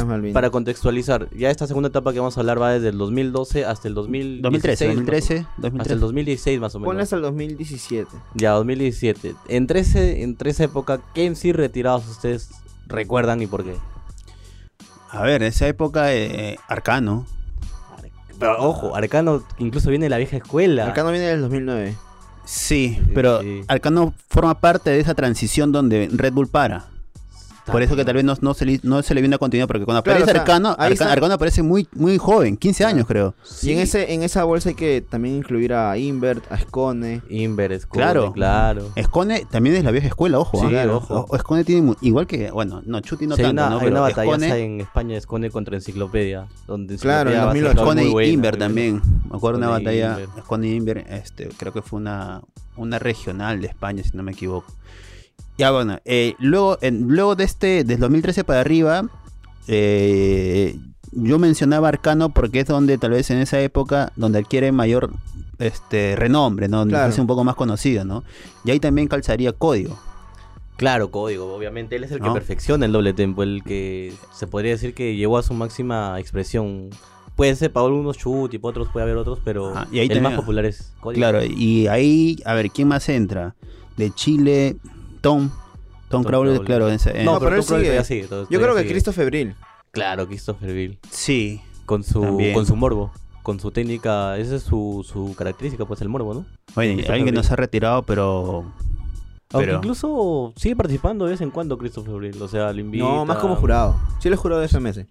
Malvinas, para contextualizar, ya esta segunda etapa que vamos a hablar va desde el 2012 hasta el 2016. 2013, más o- 2013, Hasta el 2013. 2016 más o menos. Ponle hasta el 2017. Ya, 2017. Entre, ese, entre esa época, ¿qué MC retirados ustedes recuerdan y por qué? A ver, esa época eh, Arcano. Pero ojo, Arcano incluso viene de la vieja escuela. Arcano viene del 2009. Sí, pero sí. Arcano forma parte de esa transición donde Red Bull para. Por eso que tal vez no, no se, le, no se le viene una continuidad, porque cuando Claro, aparece o sea, Arcano, Arcano. Arcano aparece muy, muy joven, 15 Claro. años creo. Y en ese en esa bolsa hay que también incluir a Invert, a Scone. Inver, Scone, Claro. claro. Escone también es la vieja escuela, ojo. Sí, ¿ah? claro. ojo. O- Escone tiene igual que, bueno, no, Chuti no Sí, tanto, una, ¿no? hay Pero una batalla Escone, en España, Escone contra Enciclopedia. Donde Claro, en Enciclopedia va a 2008. ser Escone y buena, Inver muy buena. también. Me acuerdo de una Escone batalla, Inver. Escone y Inver, este, creo que fue una, una regional de España, si no me equivoco. Ya bueno, eh, luego, en, luego de este, desde 2013 para arriba, eh, yo mencionaba Arcano porque es donde tal vez en esa época, donde adquiere mayor este renombre, ¿no? Donde Claro. hace un poco más conocido, ¿no? Y ahí también calzaría código. Claro, código, obviamente. Él es el que perfecciona el doble tempo, el que se podría decir que llevó a su máxima expresión. Puede ser para algunos chut y para otros puede haber otros, pero Ajá, y ahí el también- más popular es código. Claro, y ahí, a ver, ¿quién más entra? De Chile, Tom. Tom, Tom Crowley, Crowley. claro. No, pero, pero él sigue. todavía Yo creo que sigue. Christopher Brill. Claro, Christopher Bill. Sí, Con su, También. con su morbo. Con su técnica. Esa es su, su característica, pues el morbo, ¿no? Oye, Christopher alguien que no se ha retirado, pero... Aunque Pero- incluso sigue participando de vez en cuando Christopher Bill. O sea, lo invita. No, más como jurado. Sí, él es jurado de FMS.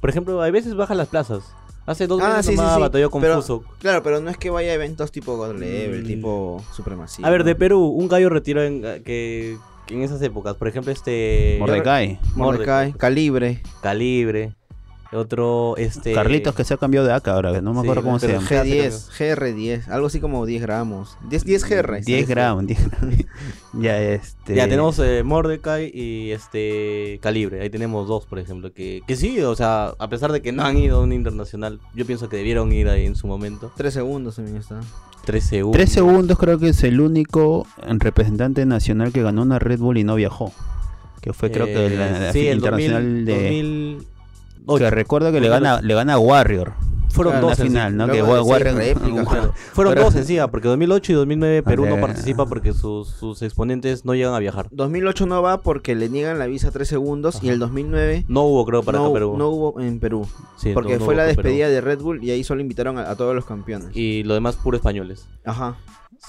Por ejemplo, a veces baja las plazas. Hace dos Ah, meses sí, nomás sí. batalló con Pero- Fuso. Claro, pero no es que vaya a eventos tipo God Level, Mm. tipo Supremacía. A ver, de Perú, un gallo retiró en, que, que en esas épocas. Por ejemplo, este. Mordecai. Mordecai, Calibre. Calibre. Otro, este... Carlitos que se ha cambiado de acá ahora, que no me Sí, acuerdo cómo se llama. G10, GR10, algo así como 10 gramos. 10, 10 GR. 10 gramos, 10 gramos. ya, este. Ya tenemos eh, Mordecai y este Calibre. Ahí tenemos dos, por ejemplo. Que, que sí, o sea, a pesar de que no han ido a un internacional, yo pienso que debieron ir ahí en su momento. 3 segundos también está. 3 segundos. 3 segundos creo que es el único representante nacional que ganó una Red Bull y no viajó. Que fue creo que la, la Eh, sí, el internacional 2000, de... 2008. Que recuerdo que le gana, le gana a Warrior. Fueron Claro, dos en sí. final, ¿no? Luego que seis réplicas, Claro. Fueron Pero- dos en sí, ah, porque 2008 y 2009 Perú no participa porque sus, sus exponentes no llegan a viajar. 2008 no va porque le niegan la visa 3 segundos y el 2009 No hubo, creo, para no, acá Perú. no hubo en Perú. Sí, porque no- no fue la despedida de Red Bull y ahí solo invitaron a, a todos los campeones. Y lo demás puro españoles. Ajá.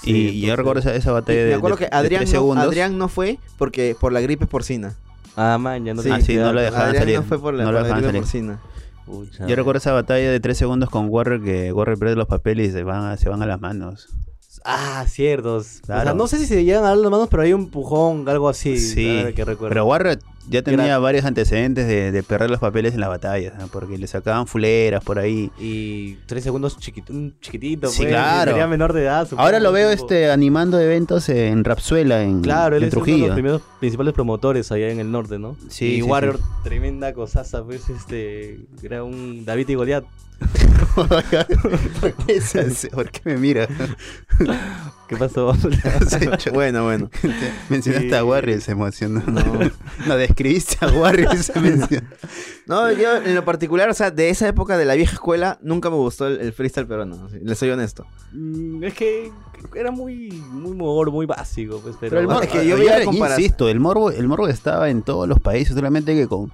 Y, Sí, y yo recuerdo esa, esa Y batalla de, me acuerdo de- que de Adrián tres no, segundos. Adrián no fue porque por la gripe porcina. Ah, man, ya no Sí, ah, sí, no lo dejaban Adrián salir. no fue por la, no por lo la dejaban gripe salir. porcina. Pucha. Yo recuerdo esa batalla de 3 segundos con Warrior que Warrior pierde los papeles y se van a, se van a las manos. Ah, ciertos. O sea, Claro. no sé si se llegan a dar las manos, pero hay un empujón, algo así. Sí, que recuerdo. pero Warrior ya tenía Era- varios antecedentes de, de perder los papeles en las batallas, ¿no? porque le sacaban fuleras por ahí. Y tres segundos chiquito, un chiquitito, Sí, pues, claro. Sería menor de edad. Ahora lo veo tipo. este animando eventos en Rapsuela, en, Claro, él en es uno de Trujillo. los primeros principales promotores allá en el norte, ¿no? Sí, y sí, Warrior, sí. tremenda cosaza, pues, este. Era un David y Goliat. ¿Por, qué? ¿Por qué me mira? ¿Qué pasó? Bueno, bueno. Mencionaste Sí. a Warrior, se emocionó. No. No, describiste a Warrior y se mencionó. No, yo en lo particular, o sea, de esa época de la vieja escuela, nunca me gustó el, el freestyle peruano. le soy honesto. Mm, es que era muy, muy mogor, muy básico, pues, pero. Pero el morbo, es que yo veía yo comparas- insisto, el morbo, el morbo estaba en todos los países, solamente que con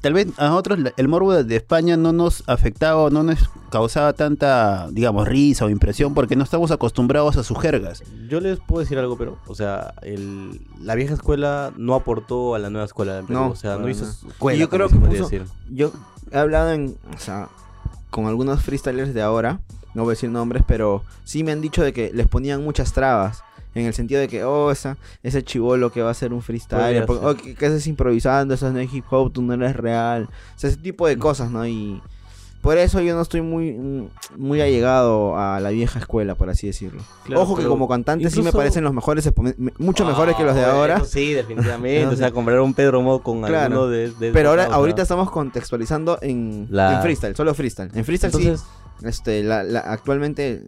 tal vez a nosotros el morbo de España no nos afectaba o no nos causaba tanta, digamos, risa o impresión porque no estamos acostumbrados a sus jergas. Yo les puedo decir algo, pero, o sea, el, la vieja escuela no aportó a la nueva escuela Perú. No, o sea, no hizo escuela. Y yo creo que puso- decir. Yo he hablado en, o sea, con algunos freestylers de ahora, no voy a decir nombres, pero sí me han dicho de que les ponían muchas trabas. En el sentido de que, oh, esa, ese chivolo que va a hacer un freestyle, porque, ser. oh, que, que haces improvisando, eso no es hip hop, tú no eres real. O sea, ese tipo de cosas, ¿no? Y por eso yo no estoy muy, mm, muy allegado a la vieja escuela, por así decirlo. Claro, Ojo que como cantante sí me parecen los mejores, mucho mejores que los de Ah, ahora. bueno, sí, definitivamente. No o sea, comprar un Pedro Mo con Claro. alguno de, de Pero ahora, ahorita estamos contextualizando en, La- en freestyle, solo freestyle. En freestyle Entonces, sí, este, la, la- actualmente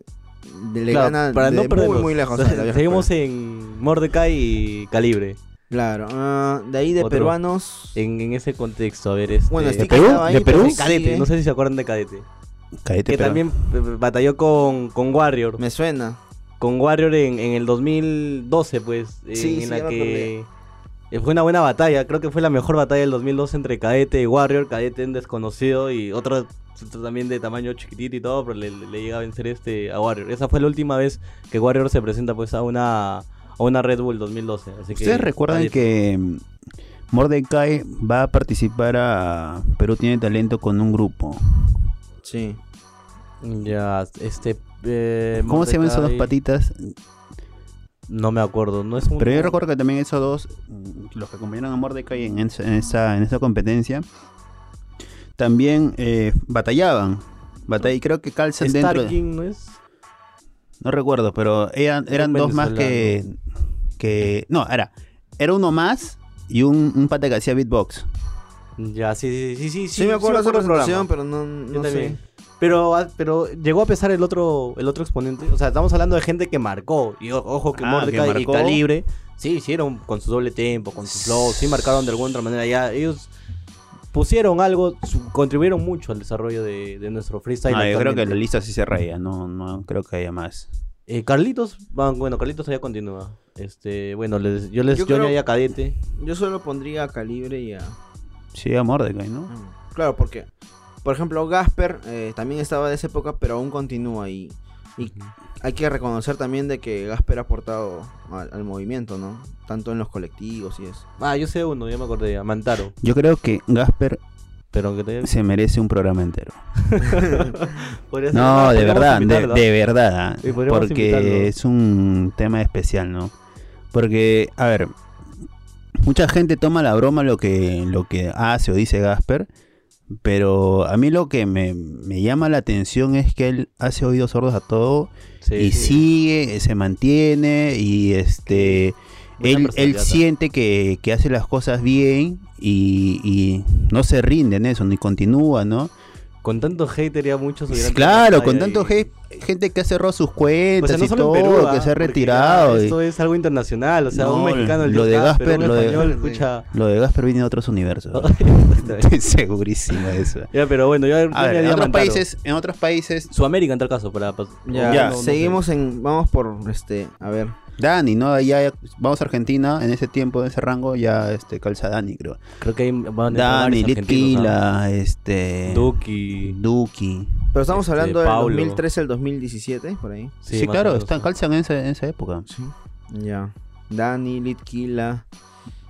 le claro, gana para de no muy, perdernos, muy lejos. Seguimos escuela. en Mordecai y Calibre. Claro, ah, de ahí de Otro. peruanos. En, en ese contexto, a ver, este... Bueno, ¿De Perú? estaba ahí, ¿De Perú? Cadete, ¿eh? no sé si se acuerdan de Cadete. Cállate, Que también eh, batalló con, con Warrior. Me suena. Con Warrior en, en el 2012, pues. en- Sí, en sí, la que. eh, Fue una buena batalla, creo que fue la mejor batalla del 2012 entre Cadete y Warrior. Cadete un desconocido y otro también de tamaño chiquitito y todo, pero le, le llega a vencer este a Warrior. Esa fue la última vez que Warrior se presenta pues a una, a una Red Bull 2012. Así que, ¿Ustedes recuerdan que Mordecai va a participar a Perú tiene talento con un grupo? Sí. Ya, este. eh, ¿Cómo se llaman esos dos patitas? No me acuerdo, no es un. Pero yo recuerdo que también esos dos, los que acompañaron a Mordecai en esa, en esa competencia, también eh, batallaban. Batall- y creo que calzan dentro. de- Starking, ¿no es? No recuerdo, pero eran, eran dos más que, que. No, era. Era uno más y un, un pata que hacía beatbox. Ya, sí, sí, sí, sí. Sí, me acuerdo de esa presentación, programa. pero no, Yo no sé. también. Pero, ah, pero llegó a pesar el otro, el otro exponente. O sea, estamos hablando de gente que marcó. Y ojo que Ah, Mordecai que y. Calibre, sí, hicieron con su doble tempo, con su flow, sí marcaron de alguna otra manera. Ya, ellos pusieron algo, su- contribuyeron mucho al desarrollo de, de nuestro freestyle. Ah, yo creo que la lista sí se reía, no, no creo que haya más. Eh, Carlitos, bueno, Carlitos todavía continúa. Este, bueno, les, yo les Yo yo creo- ya Cadete. Yo solo pondría a Calibre y a. Sí, a Mordecai, ¿no? Claro, porque. Por ejemplo, Gasper eh, también estaba de esa época, pero aún continúa. Y, y hay que reconocer también de que Gasper ha aportado al, al movimiento, ¿no? Tanto en los colectivos y eso. Ah, yo sé uno, ya me acordé, a Mantaro. Yo creo que Gasper Pero se merece un programa entero. No, de verdad, de, verdad. Porque es un tema especial, ¿no? Porque, a ver, mucha gente toma la broma lo que, lo que hace o dice Gasper, Pero a mí lo que me, me llama la atención es que él hace oídos sordos a todo Sí, y sí. sigue, se mantiene y este él, él siente que, que hace las cosas bien y, y no se rinde en eso, ni continúa, ¿no? Con tanto hater ya muchos Claro, con tanto y- hate, gente que ha cerrado sus O cuentas sea, no y solo todo, en Perú, que se ha retirado. y- Esto es algo internacional, o sea, No, un mexicano el lo de Gasper, lo de- español, escucha. Lo de Gasper viene de otros universos. Estoy segurísimo de eso. ya, pero bueno, ya, ver, en otros países, en otros países, Sudamérica en tal caso, para... para- Ya, Ya. no- no sé. seguimos en. Vamos por este. A ver. Dani, ¿no? Ya vamos a Argentina, en ese tiempo, en ese rango, ya este calza Dani, creo. Creo que ahí van Dani. Litquila, este. Duki. Duki. Pero estamos Este, hablando del Paulo. 2013 al 2017, por ahí. Sí, claro, están, calzan en esa, en esa época. Ya. Dani, Litquila,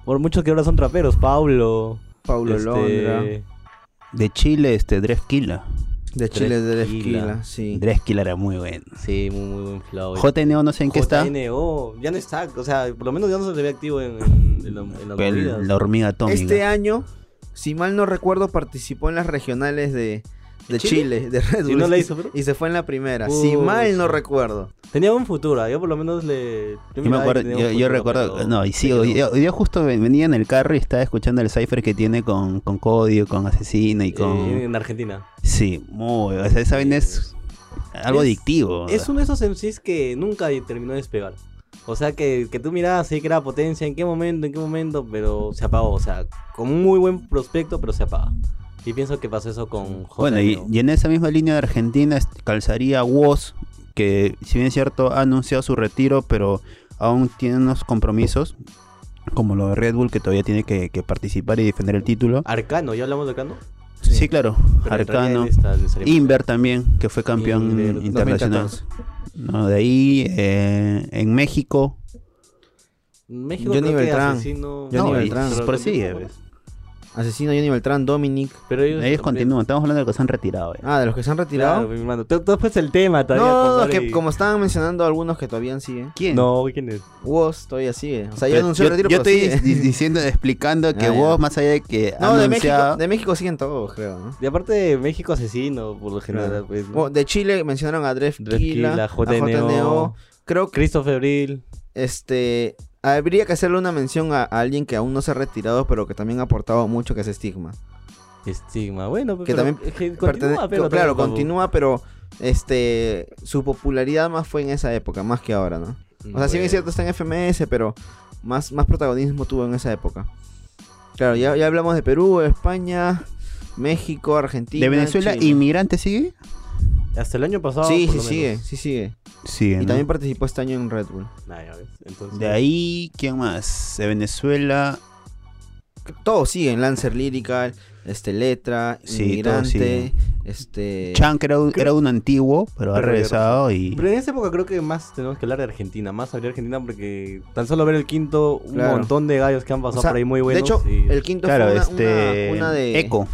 Por muchos que ahora son traperos, Paulo. Paulo este, Londra. De Chile, este, Drefkila. De Chile, de. Drefkila, sí. Drefkila era muy bueno. Sí, muy, muy buen flow. JNO no sé en qué está. JNO, ya no está, o sea, por lo menos ya no se le ve activo en, en, en la- en la hormiga atómica. Este año, si mal no recuerdo, participó en las regionales de, de ¿Chile? Chile? de Red ¿Y Bull. no la hizo, pero? Y se fue en la primera. si mal no recuerdo. Tenía un futuro, yo por lo menos le... yo Yo me y acuerdo, yo, yo recuerdo, pero no, y sí, día justo ven- venía en el carro y estaba escuchando el cipher que tiene con, con Código, con Asesino y con... Eh, en Argentina. Sí, muy, o sea, esa vaina es algo Es- adictivo. Es uno de esos MCs que nunca terminó de despegar. O sea, que, que tú mirabas ahí que era potencia, en qué momento, en qué momento, pero se apagó. O sea, con un muy buen prospecto, pero se apaga. Y pienso que pasó eso con JNO. Bueno, y, y en esa misma línea de Argentina calzaría Woz, que si bien es cierto ha anunciado su retiro, pero aún tiene unos compromisos, como lo de Red Bull, que todavía tiene que, que participar y defender el título. Arcano, ¿ya hablamos de Arcano? Sí, claro, Pero Arcano. Inver también, que fue campeón Inver, internacional. 2014. No, de ahí, eh, en México, México Johnny creo que Beltrán. asesino... Johnny no, Beltrán. pues, prosigue, pues. Asesino Johnny Beltrán, Dominic. Pero ellos, Ellos continúan, estamos hablando de los que se han retirado. eh. Ah, de los que se han retirado. Claro. Tú, tú el tema todavía. no, compadre, que y- como estaban mencionando algunos que todavía siguen. ¿Quién? No, ¿quién es? Woz todavía sigue. O sea, ya Pero anunció el retiro, yo pero estoy sigue. di- diciendo, explicando que Ah, ya. vos, más allá de que ha No, de México, anunciado- de México siguen todos, creo, ¿no? Y aparte de México asesino, por lo general. Claro. Pues, ¿no? Bueno, de Chile mencionaron a Dref Dref Kila, Kila, a JNO. JNO. Creo que Christopher este habría que hacerle una mención a, a alguien que aún no se ha retirado, pero que también ha aportado mucho, que es Stigma. Estigma. Bueno, Que pero también que Pertene- continúa, pero claro, continúa, pero este su popularidad más fue en esa época, más que ahora, ¿no? O sea, si bien es cierto está en FMS, pero más, más protagonismo tuvo en esa época. Claro, ya, ya hablamos de Perú, España, México, Argentina. de Venezuela, Chile. ¿inmigrante sigue? Hasta el año pasado. Sí, por sí lo sigue, menos. sí sigue. Sigue. Y ¿no? también participó este año en Red Bull. Ah, ya ves. Entonces, De ahí, ¿quién más? De Venezuela, Todos siguen, Lancer Lyrical, este Letra, Sí, Inmigrante, este Chan, que era un, creo- era un antiguo, pero ha regresado y... Pero en esa época creo que más tenemos que hablar de Argentina, más hablar de Argentina porque tan solo ver el quinto, un Claro. montón de gallos que han pasado O sea, por ahí muy buenos. de hecho, y- el quinto Claro, fue una, este... una- una de Eco.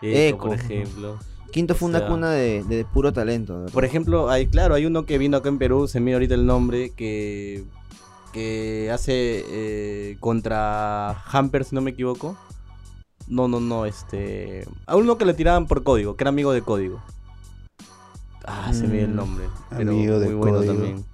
Eco, Eco. por ejemplo. Quinto fue o una sea- cuna de, de puro talento. verdad. Por ejemplo, hay, claro, hay uno que vino acá en Perú, se me dio ahorita el nombre, que, que hace eh, contra Hamper, si no me equivoco. No, no, no, este... A uno que le tiraban por código, que era amigo de código. Ah, se me dio el Mm, nombre. Pero amigo de muy bueno Código. también.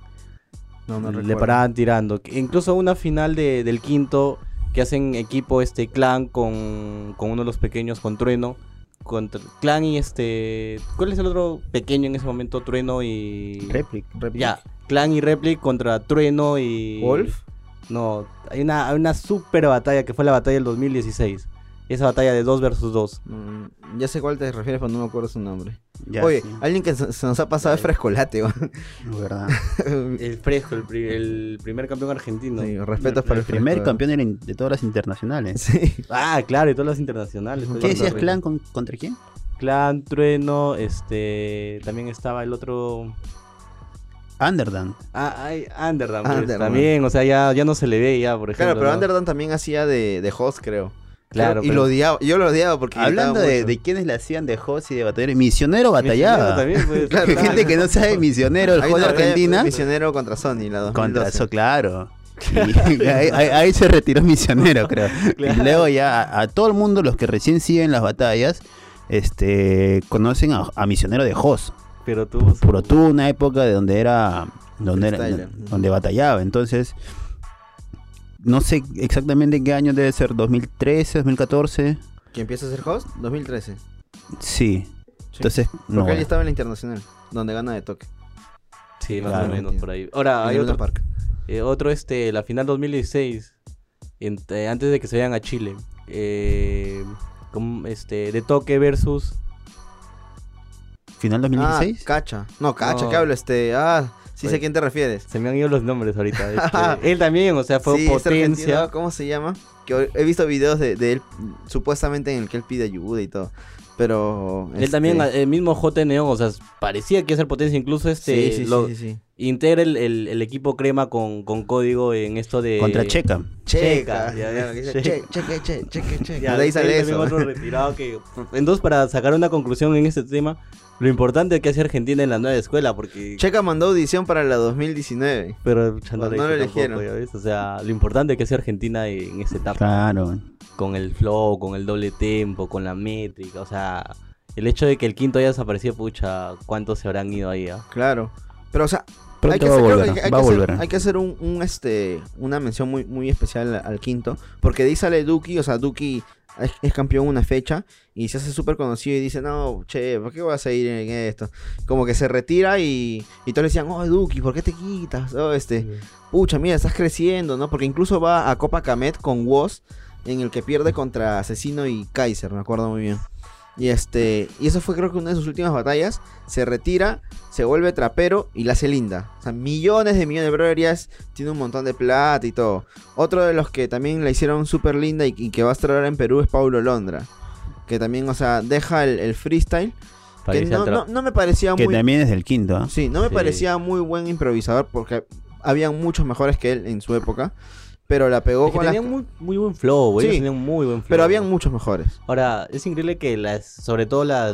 no, no le recuerdo. paraban tirando. Incluso una final de- del quinto que hacen equipo este clan con, con uno de los pequeños con Trueno. Contra, clan y este. ¿Cuál es el otro pequeño en ese momento? Trueno y. Replic. Replic. Ya, Clan y Replic contra Trueno y. Wolf. No, hay una, hay una super batalla que fue la batalla del 2016. Esa batalla de 2 versus 2. Mm, ya sé cuál te refieres, pero no me acuerdo su nombre. Ya, Oye, sí, alguien que se, nos ha pasado es Frescolate. weón. verdad. El fresco, el, pri- el primer campeón argentino. Sí, respetos para El primer Fresco. campeón de, de todas las internacionales. Sí. Ah, claro, y todas las internacionales. ¿Qué decías, clan con- contra quién? Clan, Trueno, este. También estaba el otro. Underdan. Ah, hay Underdam, pues, Underdam. también, o sea, ya, ya no se le ve ya, por ejemplo. Claro, pero ¿no? Underdan también hacía de, de host, creo. Claro, Y pero- lo odiaba. Yo lo odiaba porque. Hablando de, de quienes le hacían de host y de batallador, misionero Misionero batallaba. también, pues. Claro, gente que no sabe misionero, el juego de Argentina. Misionero contra Sony, la 2012. Contra eso, claro. Y ahí, ahí- ahí se retiró misionero, creo. Y luego ya a, a todo el mundo, los que recién siguen las batallas, este, conocen a, a Misionero de Jos. Pero tuvo Pero tuvo una época de donde era, donde, era, donde batallaba. Entonces, no sé exactamente en qué año debe ser, 2013, 2014. ¿Que empieza a ser host? 2013. Sí. Entonces, Porque no. él ya estaba en la internacional, donde gana de toque. Sí, más Claro, o menos por ahí. Ahora, hay En otro, Park. eh, otro, este, la final 2016, en- eh, antes de que se vayan a Chile. Eh, este, de toque versus... Final 2016. Ah, Cacha. No, Cacha, No. ¿qué hablo? Este, ah, sí sé Oye. a quién te refieres. Se me han ido los nombres ahorita. este, él también, o sea, fue sí, es potencia. ¿cómo se llama? Que he visto videos de, de él, supuestamente en el que él pide ayuda y todo. Pero. Él este, también, el mismo J Neon, o sea, parecía que iba a ser potencia. Incluso este Sí, sí, lo- sí, sí, sí. integra el, el- el equipo crema con, con código en esto de. Contra Checa. Checa. Checa, Checa. che, cheque, che, cheque, cheque. Ya, de ahí sale eso. otro retirado que... Entonces, para sacar una conclusión en este tema, lo importante es que hace Argentina en la nueva escuela, porque... Checa mandó audición para la 2019. Pero pucha, No la lo eligieron. tampoco, ya ves, O sea, lo importante es que hace Argentina en esa etapa. Claro. Con el flow, con el doble tempo, con la métrica. O sea, el hecho de que el quinto haya desaparecido, pucha, ¿cuántos se habrán ido ahí? ah? Claro. Pero, o sea, Pronto hay que va a hacer, volver. hay que hacer- hay que hacer un, un, este, una mención muy, muy especial al, al quinto. Porque de ahí sale Duki, o sea, Duki es, es campeón una fecha y se hace súper conocido y dice, no, che, ¿por qué vas a ir en esto? Como que se retira y, y todos le decían, oh, Duki, ¿por qué te quitas? Oh, este, pucha, mira, estás creciendo, ¿no? Porque incluso va a Copa Camet con Woz, en el que pierde contra Asesino y Kaiser, me acuerdo muy bien. Y este, y eso fue creo que una de sus últimas batallas. Se retira, se vuelve trapero y la hace linda. O sea, millones de millones de broderías, tiene un montón de plata y todo. Otro de los que también la hicieron súper linda y, y que va a estar ahora en Perú es Paulo Londra. Que también, o sea, deja el, el freestyle. Que no, tra- no, no me parecía Que muy... también es del quinto. ¿ah? Sí, no me Sí. parecía muy buen improvisador porque habían muchos mejores que él en su época. Pero la pegó Es que con las... tenían muy, muy buen flow, güey. Sí. tenían muy buen flow. Pero habían muchos mejores. Ahora, es increíble que las, sobre todo la-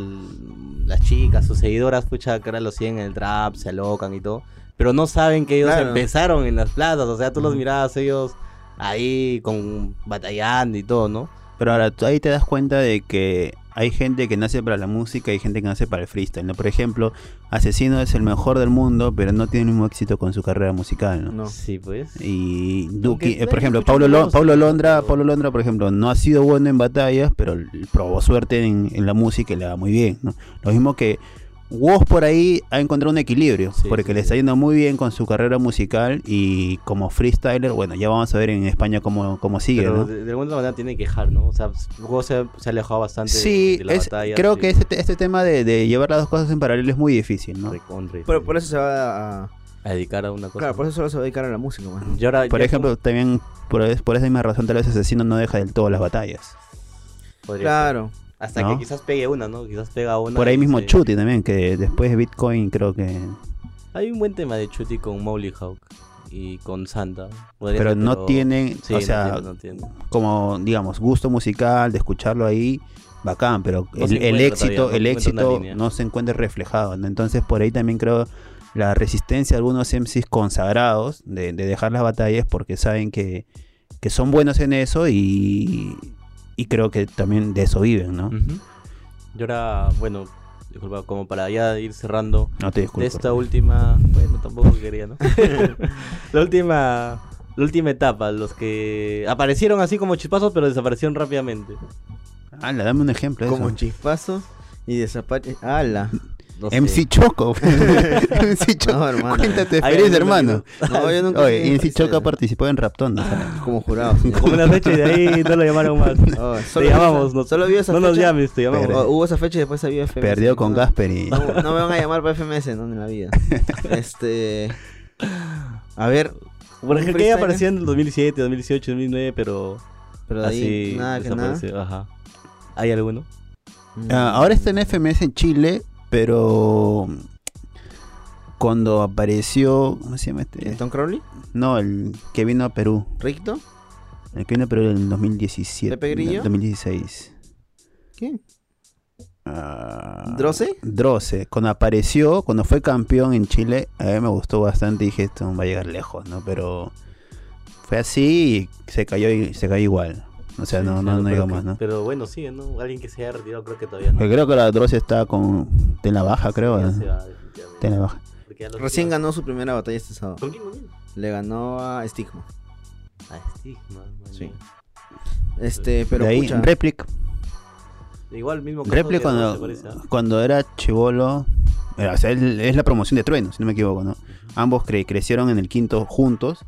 las chicas, sus seguidoras, pucha, que ahora lo siguen en el trap, se alocan y todo. Pero no saben que ellos Claro. empezaron en las plazas. O sea, tú los mirabas ellos ahí con batallando y todo, ¿no? Pero ahora tú ahí te das cuenta de que hay gente que nace para la música y hay gente que nace para el freestyle. ¿no? Por ejemplo, Asesino es el mejor del mundo, pero no tiene el mismo éxito con su carrera musical. ¿no? No. Sí, pues. Y Duki, eh, por ejemplo, Pablo, Lo- música, Pablo Londra, Pablo Londra, por ejemplo, no ha sido bueno en batallas, pero probó suerte en, en la música y le va muy bien. ¿no? Lo mismo que Woz por ahí ha encontrado un equilibrio, Sí, porque sí, le está yendo muy bien con su carrera musical y como freestyler, bueno, ya vamos a ver en España cómo, cómo sigue. Pero ¿no? de, de alguna manera tiene que dejar, ¿no? O sea, luego se, se ha alejado bastante de- Sí, de, la es- batalla. creo sí. que este, te- este tema de, de llevar las dos cosas en paralelo es muy difícil, ¿no? Recontra, Pero por eso se va a... A dedicar a una cosa. Claro, por eso solo se va a dedicar a la música. ahora Por ejemplo, también por, es- por esa misma razón tal vez Asesino no deja del todo las batallas. podría Claro. ser. Hasta ¿no? que quizás pegue una, ¿no? Quizás pega una. Por ahí mismo se- Chuti también, que después de Bitcoin creo que... Hay un buen tema de Chuti con Molly Hawk y con Santa. Podría Pero ser, no tienen, Sí, o no sea, tiene, no tiene. como digamos, gusto musical, de escucharlo ahí, bacán, pero No el, éxito, el éxito no se encuentra reflejado. Entonces por ahí también creo la resistencia de algunos MCs consagrados de, de dejar las batallas porque saben que, que son buenos en eso y, y creo que también de eso viven, ¿no? Ujú. Y ahora, bueno, disculpa, como para ya ir cerrando No te de disculpo. esta última. Bueno, tampoco quería, ¿no? la última. La última etapa, los que aparecieron así como chispazos, pero desaparecieron rápidamente. Ala, dame un ejemplo de Como eso. chispazo y desaparece. ¡Hala! No sé. MC Choco. MC Choco. No, hermano. Cuéntate alguno hermano. No, yo nunca. Oye, MC Choco participó en Raptón. ¿no? Como jurado. Como una fecha y de ahí no lo llamaron más. Oh, Te solo llamamos, no, Solo vi esa no nos fecha. llames, te llamamos. Oh, hubo esa fecha y después había FMS. Perdió con no, Gasper y... No, no me van a llamar para FMS, no en la vida. Este. A ver. Por ejemplo, que aparecía en el 2017, 2018, 2009, pero Pero de ahí así nada que nada. Ajá. ¿Hay alguno? Mm. Ah, ahora está en FMS en Chile, pero cuando apareció, ¿cómo se llama este? ¿Tom Crowley? No, el que vino a Perú, ¿Ricto? el que vino a Perú en el 2017, ¿Pepe Grillo? no, 2016. ¿Quién? Ah, ¿Droce? Droce, cuando apareció, cuando fue campeón en Chile, a mí me gustó bastante, dije esto va a llegar lejos, ¿no? Pero fue así y se cayó y se cayó igual. O sea, no, no, no digo que- más, ¿no? Pero bueno, sí, ¿no? Alguien que se haya retirado creo que todavía no. Porque creo que la Dross está con. Está en la baja, creo. ¿eh? va, la baja. Recién ganó su primera batalla este sábado. ¿Con quién? ¿Con quién? Le ganó a Stigma. Ah, Stigma. Sí. Este, pero de ahí, pucha, Replic. Igual mismo caso Replic cuando, Dross, ¿te parece, ah? cuando era chivolo. O sea, él- es la promoción de Trueno, si no me equivoco, ¿no? Ambos cre- crecieron en el quinto juntos.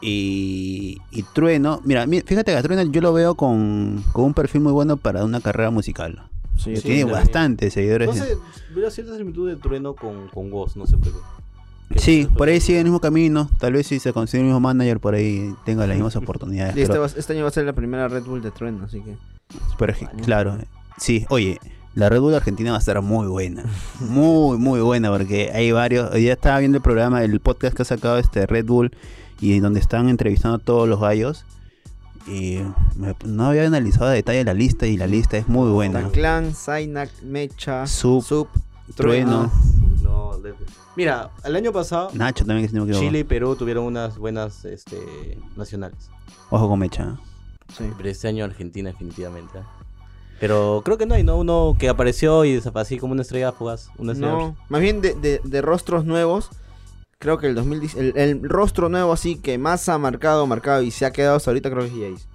Y, y Trueno, mira, mi- fíjate que a Trueno yo lo veo con, con un perfil muy bueno para una carrera musical. sí, Sí, Tiene bastantes seguidores. No sé, hubiera cierta similitud de Trueno con, con Woz, no sé por qué. ¿Qué Sí, por ahí sigue el mismo camino. Tal vez si se consigue el mismo manager, por ahí tenga las mismas oportunidades. Y este, va- este año va a ser la primera Red Bull de Trueno, así que. Pero claro, sí, oye, la Red Bull Argentina va a estar muy buena. Muy, muy buena, porque hay varios. Ya estaba viendo el programa, el podcast que ha sacado este Red Bull, y donde están entrevistando a todos los gallos. Y me- no había analizado a detalle la lista, y la lista es muy buena. Clan, Zaynak, Mecha, Sup, Sup, Trueno, No, de- Mira, el año pasado Nacho también, que. Chile y Perú tuvieron unas buenas este, nacionales. Ojo con Mecha. Sí. Pero este año Argentina definitivamente. ¿eh? Pero creo que no hay, ¿no? Uno que apareció y desapareció como una estrella fugaz. Una estrella No, más bien de, de- de rostros nuevos. Creo que el 2010, el, el rostro nuevo así que más ha marcado, marcado y se ha quedado hasta ahorita creo que es Jace.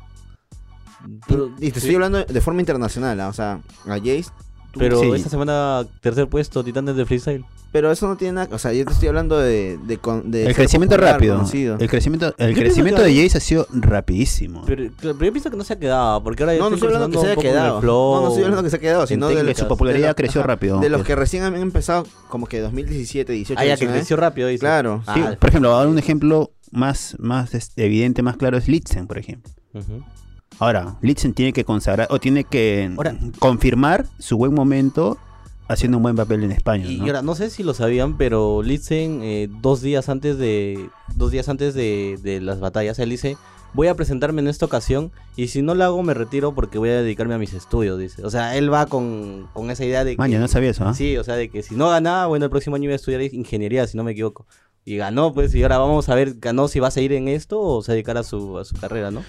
Pero, y te sí, estoy hablando de forma internacional, ¿ah? o sea, a Jace. Tú- pero sí. esta semana tercer puesto, Titanes de Freestyle. Pero eso no tiene nada, o sea, yo te estoy hablando de, de, de El crecimiento popular, rápido. conocido. El crecimiento, el crecimiento que- de Jace ha sido rapidísimo. Pero, pero yo pienso que no se ha quedado, porque ahora No, no estoy hablando que se haya quedado. flow, No, no estoy hablando que se ha quedado, sino de, técnicas. su popularidad de creció ajá, rápido. de los que recién han empezado como que 2017, 18, Ah, ya que 19. creció rápido, dice. Claro. Ah, Sí, por ejemplo, ahora un ejemplo más, más este, evidente, más claro es Litzen, por ejemplo. ujú. Ahora, Litzen tiene que consagrar o tiene que Ahora- confirmar su buen momento haciendo un buen papel en España. Y, ¿no? y ahora, no sé si lo sabían, pero Litzen, eh, dos días antes de dos días antes de, de las batallas, él dice, voy a presentarme en esta ocasión y si no lo hago me retiro porque voy a dedicarme a mis estudios, dice. O sea, él va con, con esa idea de que... Maña, no sabía eso, ¿ah? Sí, o sea, de que si no ganaba, bueno, el próximo año iba a estudiar ingeniería, si no me equivoco. Y ganó, pues, y ahora vamos a ver, ganó si va a seguir en esto o se dedicará a su, a su carrera, ¿no?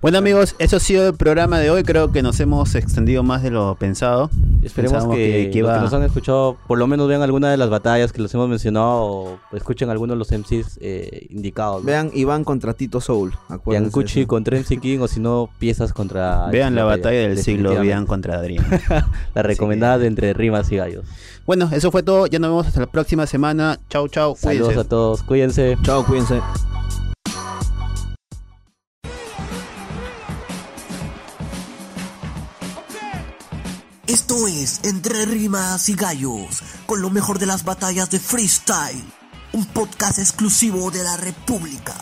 Bueno, amigos, eso ha sido el programa de hoy. Creo que nos hemos extendido más de lo pensado. Esperemos que, que- que los que nos han escuchado por lo menos vean alguna de las batallas que los hemos mencionado o escuchen algunos de los MCs eh, indicados. ¿no? Vean Iván contra Tito Soul, eso. contra MC King o si no, piezas contra... Vean la batalla del siglo, vean contra Adrián. La recomendada de entre rimas y gallos. bueno, eso fue todo. Ya nos vemos hasta la próxima semana. Chau, chau. Saludos Cuídense. a todos, cuídense. Chao, cuídense. Esto es Entre Rimas y Gallos, con lo mejor de las batallas de freestyle. Un podcast exclusivo de la República.